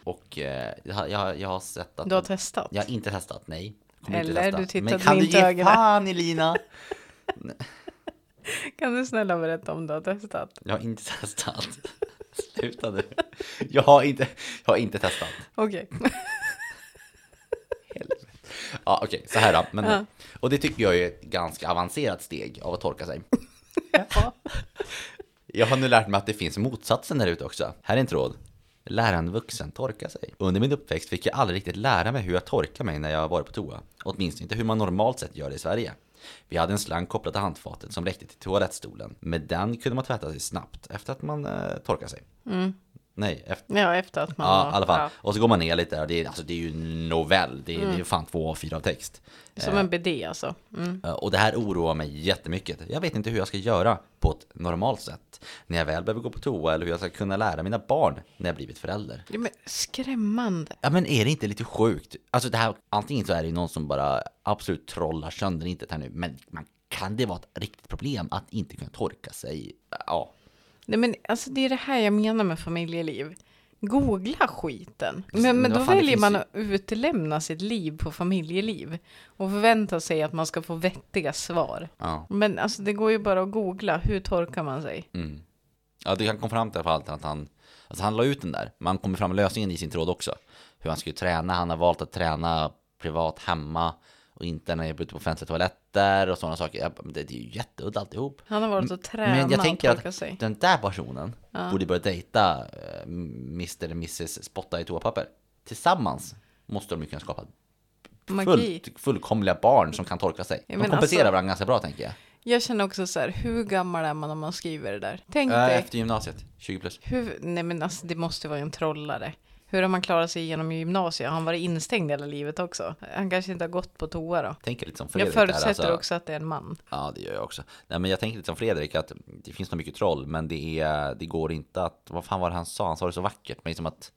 Och eh, jag, har- jag, har- jag har sett att... Du har testat? Jag har inte testat, nej. Kommer Eller du tittade Men kan du ge ögonen. fan Elina? Kan du snälla berätta om du har testat? Jag har inte testat. Sluta nu. Jag har inte, jag har inte testat. Okej. Helvete. Ja, okej, så här då. Men, Ja. Och det tycker jag är ett ganska avancerat steg av att torka sig. Ja. Jag har nu lärt mig att det finns motsatsen där ute också. Här är en tråd. Lära en vuxen torka sig. Under min uppväxt fick jag aldrig riktigt lära mig hur jag torkar mig när jag var på toa. Åtminstone inte hur man normalt sett gör det i Sverige. Vi hade en slang kopplad till handfatet som räckte till toalettstolen. Med den kunde man tvätta sig snabbt efter att man eh, torkat sig. Mm. Nej, efter, ja, efter att man Ja, var- i alla fall. ja. Och så går man ner lite och det är, alltså, det är ju novell. Det är, det är ju fan två av fyra av text. Som en bidé alltså. Mm. Eh, Och det här oroar mig jättemycket. Jag vet inte hur jag ska göra på ett normalt sätt. När jag väl behöver gå på toa eller hur jag ska kunna lära mina barn när jag blivit förälder. Ja, men skrämmande. Ja men är det inte lite sjukt? Alltså det här, antingen så är det någon som bara absolut trollar sönder internet här nu. Men man, kan det vara ett riktigt problem att inte kunna torka sig? Ja. Nej, men alltså, det är det här jag menar med familjeliv. Googla skiten. Men, men men då fan, väljer man att utelämna sitt liv på familjeliv. Och förvänta sig att man ska få vettiga svar. Ja. Men alltså det går ju bara att googla. Hur torkar man sig? Mm. Ja, det han kom fram till i alla fall att han, alltså han la ut den där. Man kommer fram med lösningen i sin tråd också. Hur han skulle träna. Han har valt att träna privat hemma och inte när jag är ute på offentliga toaletter och sådana saker. Ja, Det, det är ju jätteudda alltihop. Han har varit och tränat Men jag tänker att sig. den där personen borde börja dejta Mr. och Mrs. Spotta i toapapper. Tillsammans måste de ju kunna skapa fullt, fullkomliga barn som kan torka sig. Ja, De kompenserar alltså- varandra ganska bra tänker jag. Jag känner också så här, hur gammal är man om man skriver det där? Tänk Äh, dig, efter gymnasiet, 20 plus. hur, nej men alltså det måste vara en trollare. Hur har man klarat sig igenom gymnasiet? Har han varit instängd hela livet också? Han kanske inte har gått på toa då? Tänker lite som Jag Fredrik där, förutsätter alltså. också att det är en man. Ja, det gör jag också. Nej, men jag tänker lite som Fredrik att det finns nog mycket troll, men det, är, det går inte att, vad fan var det han sa? Han sa det så vackert, men liksom att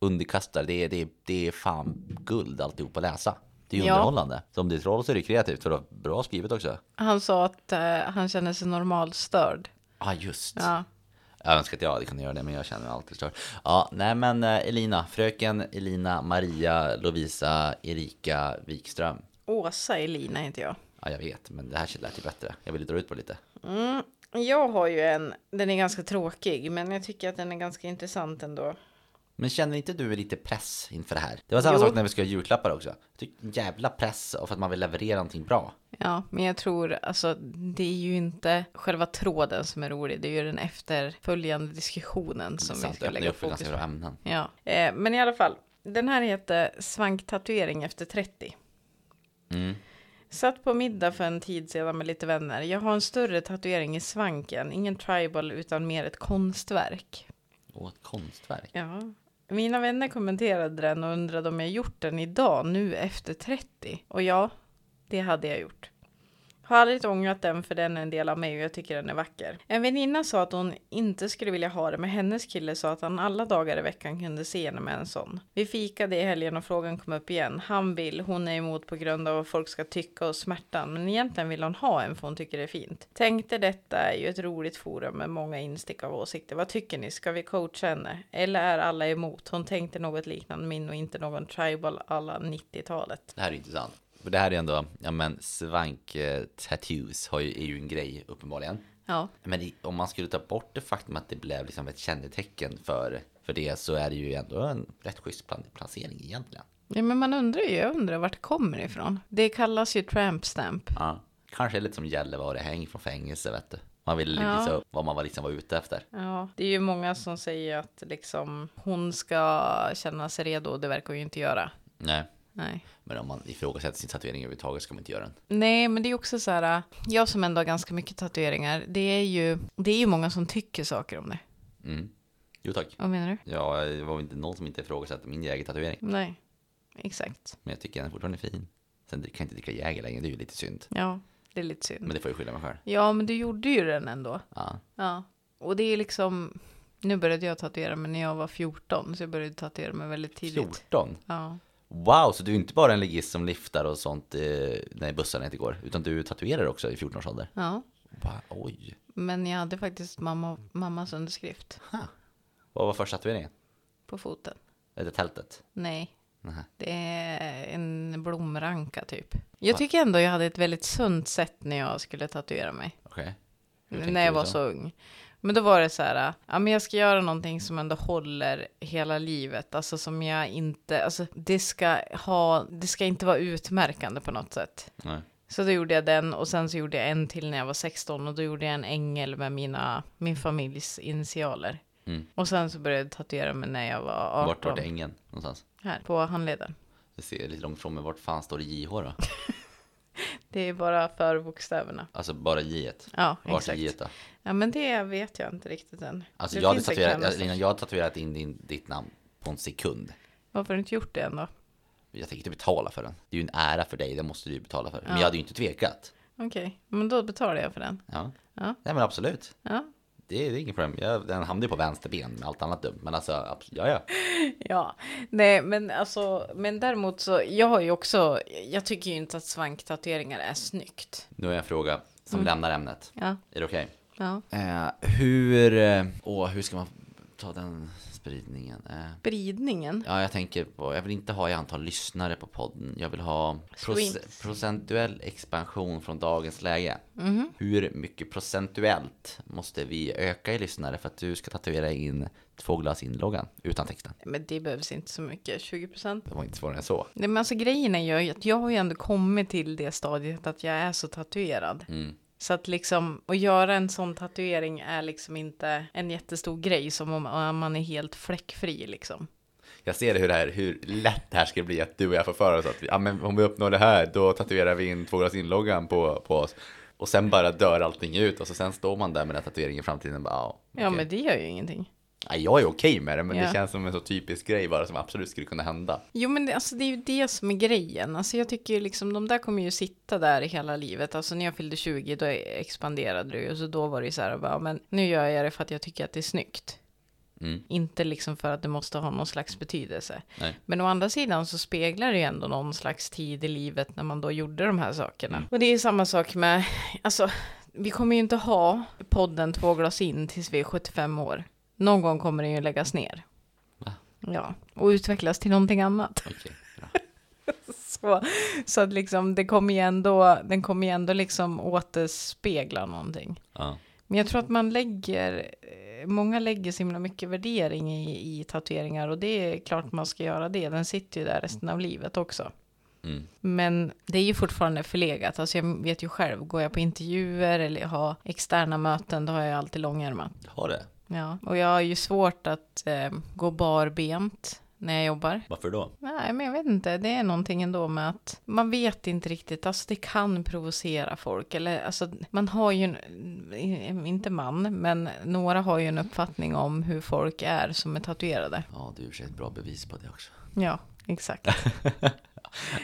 underkastare, det är, det det är fan guld alltihop att läsa. Det är ju Ja. underhållande. Så om det är troll så är det kreativt, för det var bra skrivet också. Han sa att eh, han känner sig normalt störd. Ja, ah, just. Ja. Jag önskar att jag hade kunnat göra det, men jag känner mig alltid störd. Ja, nej men eh, Elina, fröken Elina Maria Lovisa Erika Wikström. Åsa Elina heter jag. Ja, jag vet, men det här lät ju bättre. Jag vill dra ut på lite. Mm. Jag har ju en, den är ganska tråkig, men jag tycker att den är ganska intressant ändå. Men känner inte du lite press inför det här? Det var samma Jo. sak när vi ska göra julklappar också. Jag tycker en jävla press för att man vill leverera någonting bra. Ja, men jag tror alltså det är ju inte själva tråden som är rolig, det är ju den efterföljande diskussionen som vi ska lägga fokus på. ämnen. Ja, eh, men i alla fall, den här heter svanktatuering efter 30. Mm. Satt på middag för en tid sedan med lite vänner. Jag har en större tatuering i svanken, ingen tribal utan mer ett konstverk. Och ett konstverk. Ja. Mina vänner kommenterade den och undrade om jag gjort den idag, nu efter 30. Och ja, det hade jag gjort. Har aldrig ångrat den för den är en del av mig och jag tycker den är vacker. En väninna sa att hon inte skulle vilja ha det men hennes kille sa att han alla dagar i veckan kunde se henne med en sån. Vi fikade i helgen och frågan kom upp igen. Han vill, hon är emot på grund av vad folk ska tycka och smärtan men egentligen vill hon ha en för hon tycker det är fint. Tänkte detta är ju ett roligt forum med många instick av åsikter. Vad tycker ni? Ska vi coacha henne? Eller är alla emot? Hon tänkte något liknande min och inte någon tribal alla 90-talet. Det här är intressant. Det här är ändå, ja men svank eh, tattoos har ju, är ju en grej uppenbarligen. Ja, Men i, om man skulle ta bort det faktum att det blev liksom ett kännetecken för, för det så är det ju ändå en rätt schysst placering egentligen. Ja, men man undrar ju, jag undrar vart det kommer ifrån. Det kallas ju tramp stamp. Ja. Kanske lite som Gällivare häng från fängelse vet du. Man vill Ja. visa upp vad man var, liksom var ute efter. Ja, det är ju många som säger att liksom hon ska känna sig redo och det verkar hon ju inte göra. Nej. Nej. Men om man ifrågasätter sin tatuering överhuvudtaget ska man inte göra den. Nej, men det är också så här, jag som ändå har ganska mycket tatueringar, det är ju, det är ju många som tycker saker om det. Mm. Jo tack. Vad menar du? Ja, det var inte någon som inte ifrågasatte min jägertatuering. Nej, exakt. Men jag tycker den är fortfarande fin. Sen kan jag inte dricka jäger längre, det är ju lite synd. Ja, det är lite synd. Men det får jag skylla mig själv. Ja, men du gjorde ju den ändå. Ja. Ja, och det är liksom, nu började jag tatuera mig när jag var 14, så jag började tatuera mig väldigt tidigt. 14? Ja. Wow, så du är inte bara en ligist som liftar och sånt eh, när bussarna inte går, utan du tatuerar också i 14 års ålder? Ja, Va? Oj. Men jag hade faktiskt mamma, mammas underskrift Vad var första tatueringen? på foten. Är det tältet? Nej, Nej. det är en blomranka typ. Jag tycker ändå jag hade ett väldigt sunt sätt när jag skulle tatuera mig. Okej. Tänkte när jag var så ung. Men då var det så här, ja men jag ska göra någonting som ändå håller hela livet. Alltså som jag inte, alltså det ska ha, det ska inte vara utmärkande på något sätt. Nej. Så då gjorde jag den och sen så gjorde jag en till när jag var 16 och då gjorde jag en ängel med mina, min familjs initialer. Mm. Och sen så började jag tatuera mig när jag var 18. Vart var det ängen någonstans? Här, på handleden. Det ser lite långt från mig. Vart fan står det JH då? Det är bara för bokstäverna. Alltså bara J. Ja, Vart är exakt. J då? Ja, men det vet jag inte riktigt än. Alltså Det jag hade, tatuerat, jag, jag hade tatuerat in din, ditt namn på en sekund. Varför har du inte gjort det än då? Jag tänker inte betala för den. Det är ju en ära för dig, det måste du betala för. Men Ja. jag hade ju inte tvekat. Okej, men då betalar jag för den. Ja. Ja. Nej men absolut. Ja, Det är, inget problem. Jag, den hamnade ju på vänster ben med allt annat dumt. Men alltså, ja ja. ja. Nej, men alltså, men däremot så, jag har ju också, jag tycker ju inte att svanktatueringar är snyggt. Nu har jag en fråga som Mm. lämnar ämnet. Ja, Är det okej? ja. Eh, hur, eh, åh, hur ska man ta den spridningen? Eh, Spridningen. ja, jag tänker på, jag vill inte ha i antal lyssnare på podden. Jag vill ha proce- procentuell expansion från dagens läge. Mhm. Hur mycket procentuellt måste vi öka i lyssnare för att du ska tatuera in två glas in-loggan utan texten? Men det behövs inte så mycket, 20 procent. Det var inte svårare än så. Nej, men alltså grejen är ju att jag har ju ändå kommit till det stadiet att jag är så tatuerad. Mm. Så att liksom, att göra en sån tatuering är liksom inte en jättestor grej som om man är helt fläckfri liksom. Jag ser hur, det här, hur lätt det här ska bli att du och jag får för oss att ja, men om vi uppnår det här då tatuerar vi in två glas in-loggan på, på oss. Och sen bara dör allting ut och så sen står man där med den här tatueringen i framtiden bara, ja, Ja, okej. men det gör ju ingenting. Jag är okej med det, men Ja. det känns som en så typisk grej bara som absolut skulle kunna hända. Jo, men det, alltså, det är ju det som är grejen. Alltså, jag tycker ju liksom de där kommer ju sitta där i hela livet. Alltså när jag fyllde 20 då expanderade det ju. Så då var det ju så här, bara, men nu gör jag det för att jag tycker att det är snyggt. Mm. Inte liksom för att det måste ha någon slags betydelse. Nej. Men å andra sidan så speglar det ju ändå någon slags tid i livet när man då gjorde de här sakerna. Mm. Och det är samma sak med, alltså, vi kommer ju inte ha podden två glas in tills vi är 75 år. Någon gång kommer den ju läggas ner. Va? Ja, och utvecklas till någonting annat. Bra. Så, så att liksom, det kommer ju ändå, den kommer ju ändå liksom återspegla någonting. Ja. Men jag tror att man lägger, eh, många lägger så himla mycket värdering i, i tatueringar och det är klart man ska göra det. Den sitter ju där resten av livet också. Mm. Men det är ju fortfarande förlegat. Alltså jag vet ju själv, går jag på intervjuer eller har externa möten, då har jag alltid långärmat. Har det? Ja, och jag har ju svårt att eh, gå barbent när jag jobbar. Varför då? Nej, men jag vet inte. Det är någonting ändå med att man vet inte riktigt. Alltså det kan provocera folk. Eller alltså man har ju, en, inte man, men några har ju en uppfattning om hur folk är som är tatuerade. Ja, du är i och för sig ett bra bevis på det också. Ja, exakt.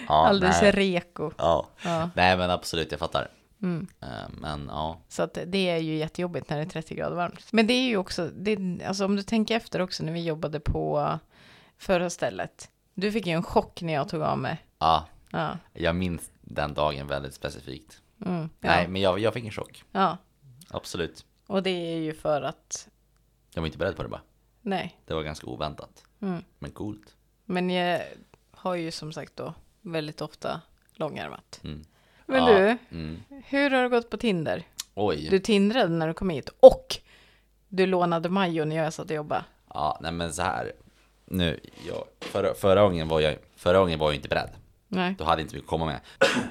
Ja, Alldeles nej. reko. Ja. Ja. nej, men absolut, jag fattar. Mm. Eh, Men ja, Så att det är ju jättejobbigt när det är 30 grader varmt. Men det är ju också, det, alltså om du tänker efter också när vi jobbade på förra stället. Du fick ju en chock när jag tog av mig. ja, Ja. jag minns den dagen väldigt specifikt. Mm. Ja. Nej, men jag, jag fick en chock. ja. Absolut. Och det är ju för att, Jag var inte beredd på det bara. nej. Det var ganska oväntat. Mm. Men coolt. Men jag har ju som sagt då väldigt ofta långärmat. Mm. Men Ja, du, Mm. hur har det gått på Tinder? Oj. Du tindrade när du kom hit och du lånade Majo när jag satt och jobbade. Ja, nej men så här. Nu, jag, förra, förra, gången var jag, förra gången var jag inte beredd. Nej. Då hade jag inte mycket att komma med.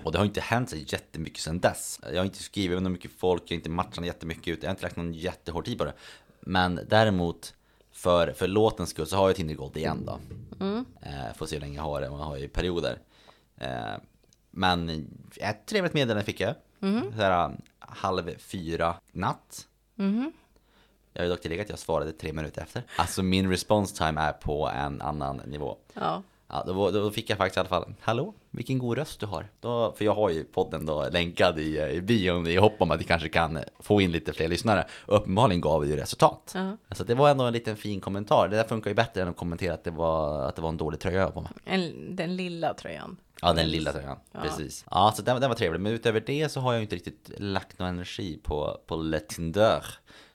Och det har inte hänt så jättemycket sedan dess. Jag har inte skrivit med mycket folk, jag har inte matchat jättemycket ut, jag har inte lagt någon jättehård tid på det. Men däremot, för, för låtens skull så har jag Tinder Gold igen då. Mm. Eh, får se hur länge jag har det, man har ju perioder. Eh, men ett trevligt meddelande fick jag. Mhm. Så här, halv fyra natt. Mhm. Jag vill dock tillägga att jag svarade tre minuter efter. Alltså min response time är på en annan nivå. Ja. Ja, då, då fick jag faktiskt i alla fall, hallå, vilken god röst du har. Då, för jag har ju podden då länkad i, i bion i hopp om att vi kanske kan få in lite fler lyssnare. Och uppenbarligen gav det ju resultat. Ja. Så det var ändå en liten fin kommentar. Det där funkar ju bättre än att kommentera att det var, att det var en dålig tröja på mig. En, den lilla tröjan. Ja, den lilla tröjan. Precis. Ja, så den, den var trevlig. Men utöver det så har jag inte riktigt lagt någon energi på, på Le Tinder.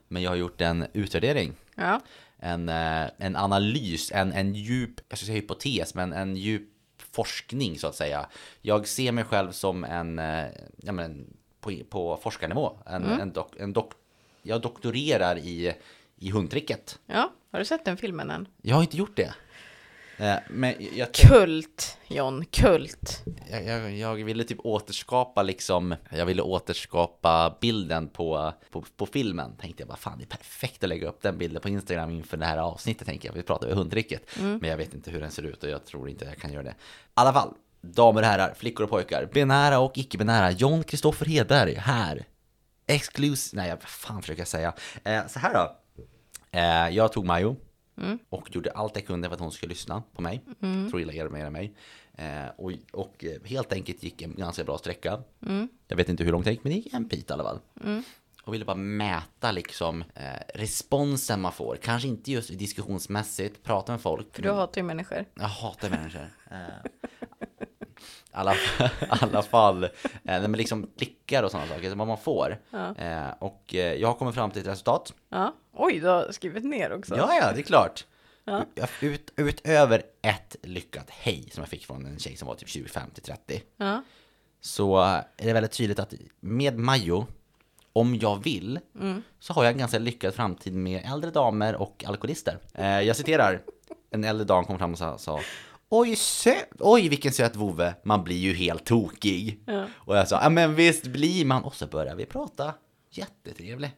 Men jag har gjort en utvärdering. Ja. En, eh, en analys, en, en djup, jag ska säga hypotes, men en djup forskning så att säga. Jag ser mig själv som en, eh, ja men på, på forskarnivå. En, en, dok, en dok, jag doktorerar i, i hundtricket. ja. Har du sett den filmen än? Jag har inte gjort det. Eh, Men jag, Kult, John. Kult. jag, jag, jag ville typ återskapa liksom, jag ville återskapa bilden på, på, på filmen. Tänkte jag bara, fan det är perfekt att lägga upp den bilden på Instagram inför det här avsnittet tänker jag. Vi pratar om hundtricket. Men jag vet inte hur den ser ut och jag tror inte jag kan göra det. I alla fall, damer och herrar, flickor och pojkar, binära och icke-binära, John Kristoffer Hedberg här. Exclusive, nej vad fan försöker jag säga. Eh, så här då. Eh, jag tog Majo och gjorde allt jag kunde för att hon skulle lyssna på mig. Tror jag gillade mer än mig. Eh, och, och eh, helt enkelt gick en ganska bra sträcka. Jag vet inte hur långt det gick, men det gick en bit i alla fall. Och ville bara mäta liksom eh, responsen man får. Kanske inte just diskussionsmässigt, prata med folk. För du hatar ju människor. Jag hatar människor. Eh, alla, alla fall, eh, men liksom blickar och sådana saker, vad man får. Eh, och eh, jag har kommit fram till ett resultat. Ja. Oj, du har skrivit ner också. Ja, ja, det är klart. Jag- Ut, utöver ett lyckat hej som jag fick från en tjej som var typ 25 till 30 Ja. så är det väldigt tydligt att med Majo, om jag vill, så har jag en ganska lyckad framtid med äldre damer och alkoholister. Eh, jag citerar, en äldre dam kom fram och sa Oj, söt, oj vilken söt vovve, man blir ju helt tokig. Och jag sa, ja men visst blir man, och så började vi prata. Jättetrevlig.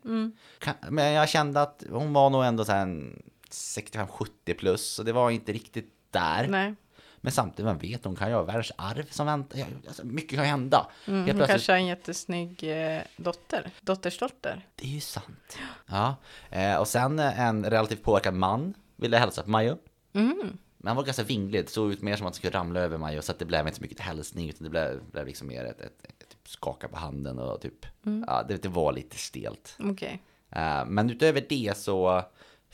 Kan, men jag kände att hon var nog ändå så här en 65-70 plus, så det var inte riktigt där. Nej. Men samtidigt, man vet, hon kan ju ha världens arv som väntar. Ja, Alltså, mycket kan hända. Mm, hon plötsligt- kanske har en jättesnygg eh, dotter. Dottersdotter. Det är ju sant. Ja, eh, och sen en relativt påverkad man ville hälsa på Majo. Mm. Men han var ganska vinglig, det såg ut mer som att han skulle ramla över Majo, så att det blev inte så mycket hälsning, utan det blev, blev liksom mer ett, ett, ett, typ skaka på handen och typ, ja, det, det var lite stelt. Okej. Eh, men utöver det så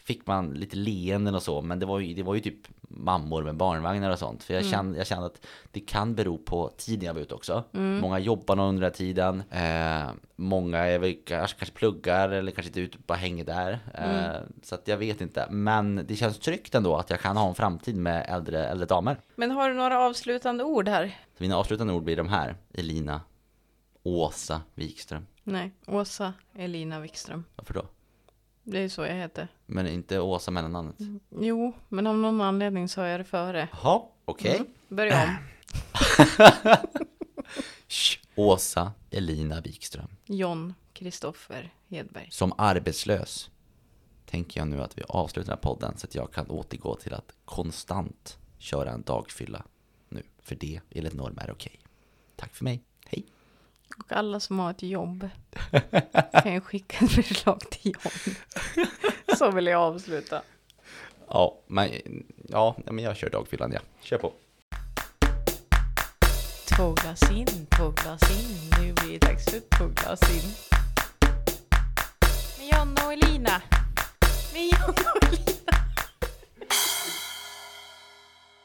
fick man lite leenden och så, men det var ju, det var ju typ mammor med barnvagnar och sånt. För jag, kände, jag kände att det kan bero på tiden jag var ute också. Många jobbar nog under den här tiden. Eh, många är väl, kanske, kanske pluggar eller kanske inte ute och bara hänger där. Eh, Så att jag vet inte. Men det känns tryggt ändå att jag kan ha en framtid med äldre, äldre damer. Men har du några avslutande ord här? Så mina avslutande ord blir de här. Elina, Åsa Wikström. Nej. Åsa Elina Wikström. Varför då? Det är så jag heter. Men inte Åsa mellannamnet. Jo, men av någon anledning så har jag det före. Jaha, okej. Börja om. Åsa Elina Wikström. John Kristoffer Hedberg. Som arbetslös tänker jag nu att vi avslutar den här podden så att jag kan återgå till att konstant köra en dagfylla nu. För det enligt norm är okej. Tack för mig. Och alla som har ett jobb kan ju skicka ett förslag till John. Så vill jag avsluta. Ja, men, ja, men jag kör dagfyllan ja. Kör på. Två glas in, två glas in. Nu blir det dags för två glas in. Med Jonna och Elina. Med Jonna och Elina.